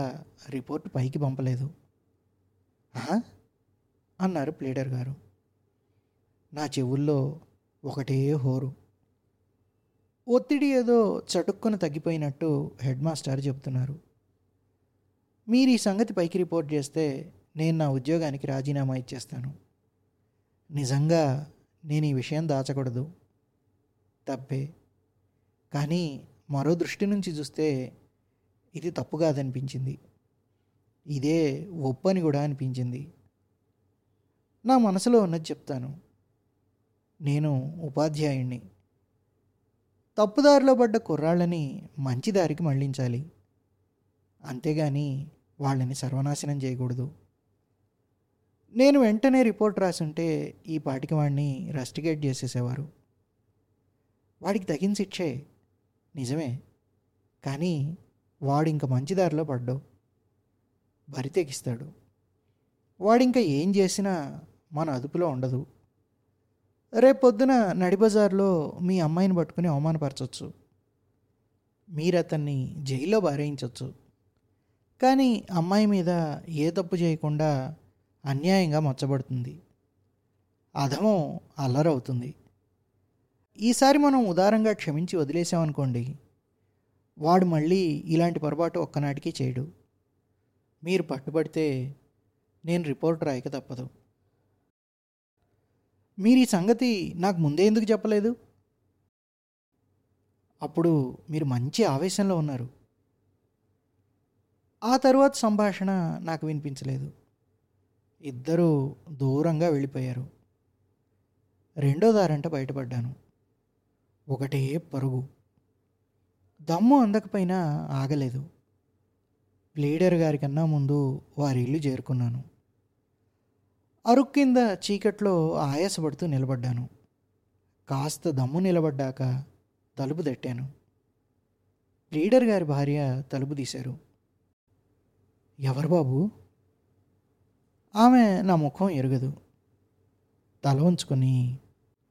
రిపోర్ట్ పైకి పంపలేదు. అన్నారు ప్లేడర్ గారు. నా చెవుల్లో ఒకటే హోరు. ఒత్తిడి ఏదో చటుక్కున తగ్గిపోయినట్టు హెడ్ మాస్టర్ చెప్తున్నారు. మీరు ఈ సంగతి పైకి రిపోర్ట్ చేస్తే నేను నా ఉద్యోగానికి రాజీనామా ఇచ్చేస్తాను. నిజంగా నేను ఈ విషయం దాచకూడదు. తప్పే. కానీ మరో దృష్టి నుంచి చూస్తే ఇది తప్పు కాదనిపించింది. ఇదే ఒప్పు అని కూడా అనిపించింది. నా మనసులో ఉన్నది చెప్తాను. నేను ఉపాధ్యాయుణ్ణి. తప్పుదారిలో పడ్డ కుర్రాళ్ళని మంచి దారికి మళ్ళించాలి అంతేగాని వాళ్ళని సర్వనాశనం చేయకూడదు. నేను వెంటనే రిపోర్ట్ రాసుంటే ఈ పాటికి వాడిని రస్టిగేట్ చేసేసేవారు. వాడికి తగిన శిక్షే. నిజమే. కానీ వాడు ఇంక మంచి దారిలో పడ్డావు. బరి తెగిస్తాడు వాడింక ఏం చేసినా మన అదుపులో ఉండదు. రేపొద్దున నడిబజార్లో మీ అమ్మాయిని పట్టుకుని అవమానపరచవచ్చు మీరు అతన్ని జైల్లో బారేయించవచ్చు కానీ అమ్మాయి మీద ఏ తప్పు చేయకుండా అన్యాయంగా మచ్చబడుతుంది. అధమం అల్లరవుతుంది. ఈసారి మనం ఉదారంగా క్షమించి వదిలేసామనుకోండి వాడు మళ్ళీ ఇలాంటి పొరపాటు ఒక్కనాటికి చేయడు. మీరు పట్టుబడితే నేను రిపోర్ట్ రాయక తప్పదు. మీరు ఈ సంగతి నాకు ముందే ఎందుకు చెప్పలేదు? అప్పుడు మీరు మంచి ఆవేశంలో ఉన్నారు. ఆ తరువాత సంభాషణ నాకు వినిపించలేదు. ఇద్దరూ దూరంగా వెళ్ళిపోయారు. రెండో దారంట బయటపడ్డాను. ఒకటే పరుగు. దమ్ము అందకపోయినా ఆగలేదు. లీడర్ గారి కన్నా ముందు వారి ఇల్లు చేరుకున్నాను. అరుక్ కింద చీకట్లో ఆయాసపడుతూ నిలబడ్డాను. కాస్త దమ్ము నిలబడ్డాక తలుపు తట్టాను. లీడర్ గారి భార్య తలుపు తీశారు. ఎవరు బాబు? ఆమె నా ముఖం ఎరగదు. తల ఉంచుకొని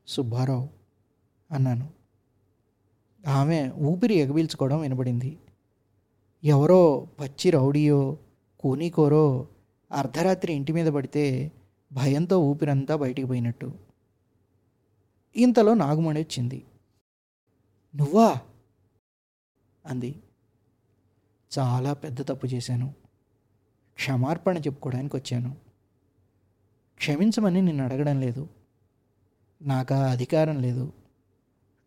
సుబ్బారావు అన్నాను. ఆమె ఊపిరి ఎగబీల్చుకోవడం వినబడింది. ఎవరో పచ్చి రౌడీయో కూనీకోరో అర్ధరాత్రి ఇంటి మీద పడితే భయంతో ఊపిరంతా బయటికి పోయినట్టు. ఇంతలో నాగుమణి వచ్చింది. నువ్వా? అంది. చాలా పెద్ద తప్పు చేశాను. క్షమార్పణ చెప్పుకోవడానికి వచ్చాను క్షమించమని నిన్ను అడగడం లేదు. నాకు ఆ అధికారం లేదు.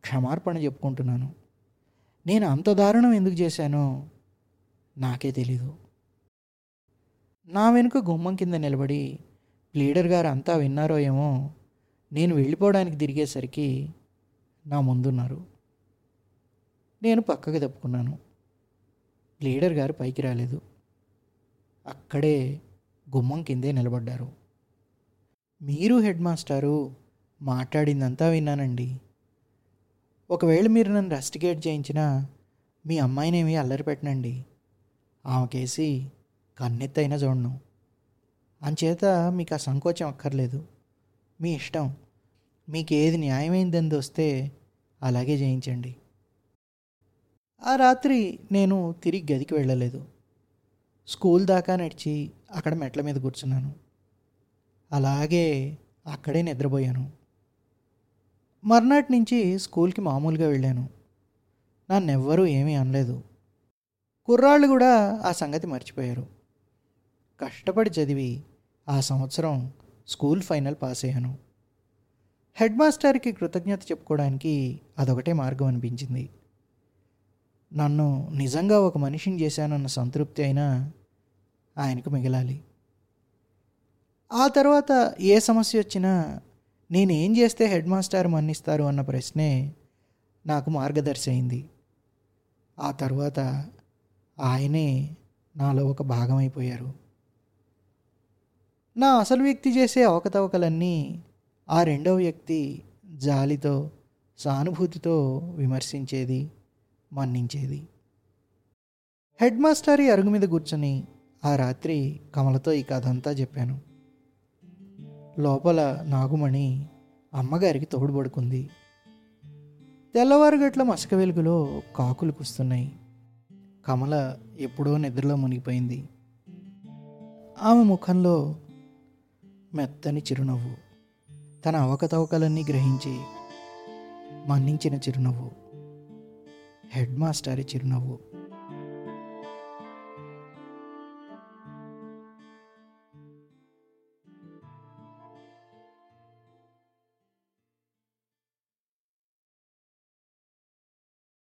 క్షమార్పణ చెప్పుకుంటున్నాను. నేను అంత దారుణం ఎందుకు చేశానో నాకే తెలీదు. నా వెనుక గుమ్మం కింద నిలబడి ప్లీడర్ గారు అంతా విన్నారో ఏమో నేను వెళ్ళిపోవడానికి తిరిగేసరికి నా ముందున్నారు. నేను పక్కకు తప్పుకున్నాను. లీడర్ గారు పైకి రాలేదు. అక్కడే గుమ్మం కిందే నిలబడ్డారు. మీరు హెడ్ మాస్టారు మాట్లాడిందంతా విన్నానండి. ఒకవేళ మీరు నన్ను రెస్టిగేట్ చేయించినా మీ అమ్మాయినేమి అల్లరి పెట్టనండి. ఆమెకేసి కన్నెత్తైనా చూడను. అంచేత మీకు ఆ సంకోచం అక్కర్లేదు. మీ ఇష్టం. మీకు ఏది న్యాయమైందని వస్తే అలాగే చేయించండి. ఆ రాత్రి నేను తిరిగి గదికి వెళ్ళలేదు. స్కూల్ దాకా నడిచి అక్కడ మెట్ల మీద కూర్చున్నాను. అలాగే అక్కడే నిద్రపోయాను. మర్నాటి నుంచి స్కూల్కి మామూలుగా వెళ్ళాను. నన్నెవ్వరూ ఏమీ అనలేదు. కుర్రాళ్ళు కూడా ఆ సంగతి మర్చిపోయారు. కష్టపడి చదివి ఆ సంవత్సరం స్కూల్ ఫైనల్ పాస్ అయ్యాను. హెడ్ మాస్టర్కి కృతజ్ఞత చెప్పుకోవడానికి అదొకటే మార్గం అనిపించింది. నన్ను నిజంగా ఒక మనిషిని చేశానన్న సంతృప్తి అయినా ఆయనకు మిగలాలి. ఆ తర్వాత ఏ సమస్య వచ్చినా నేనేం చేస్తే హెడ్ మాస్టర్ మన్నిస్తారు అన్న ప్రశ్నే నాకు మార్గదర్శి అయింది ఆ తర్వాత ఆయనే నాలో ఒక భాగమైపోయారు. నా అసలు వ్యక్తి చేసే అవకతవకలన్నీ ఆ రెండవ వ్యక్తి జాలితో సానుభూతితో విమర్శించేది మన్నించేది. హెడ్ మాస్టర్ ఈ అరుగు మీద కూర్చొని ఆ రాత్రి కమలతో ఈ కథ అంతా చెప్పాను. లోపల నాగుమణి అమ్మగారికి తోడుపడుకుంది తెల్లవారుగట్ల మసక వెలుగులో కాకులు కుస్తున్నాయి. కమల ఎప్పుడో నిద్రలో మునిగిపోయింది. ఆమె ముఖంలో మెత్తని చిరునవ్వు. తన అవకతవకలన్నీ గ్రహించి మన్నించిన చిరునవ్వు. హెడ్ మాస్టర్ చిరునవ్వు.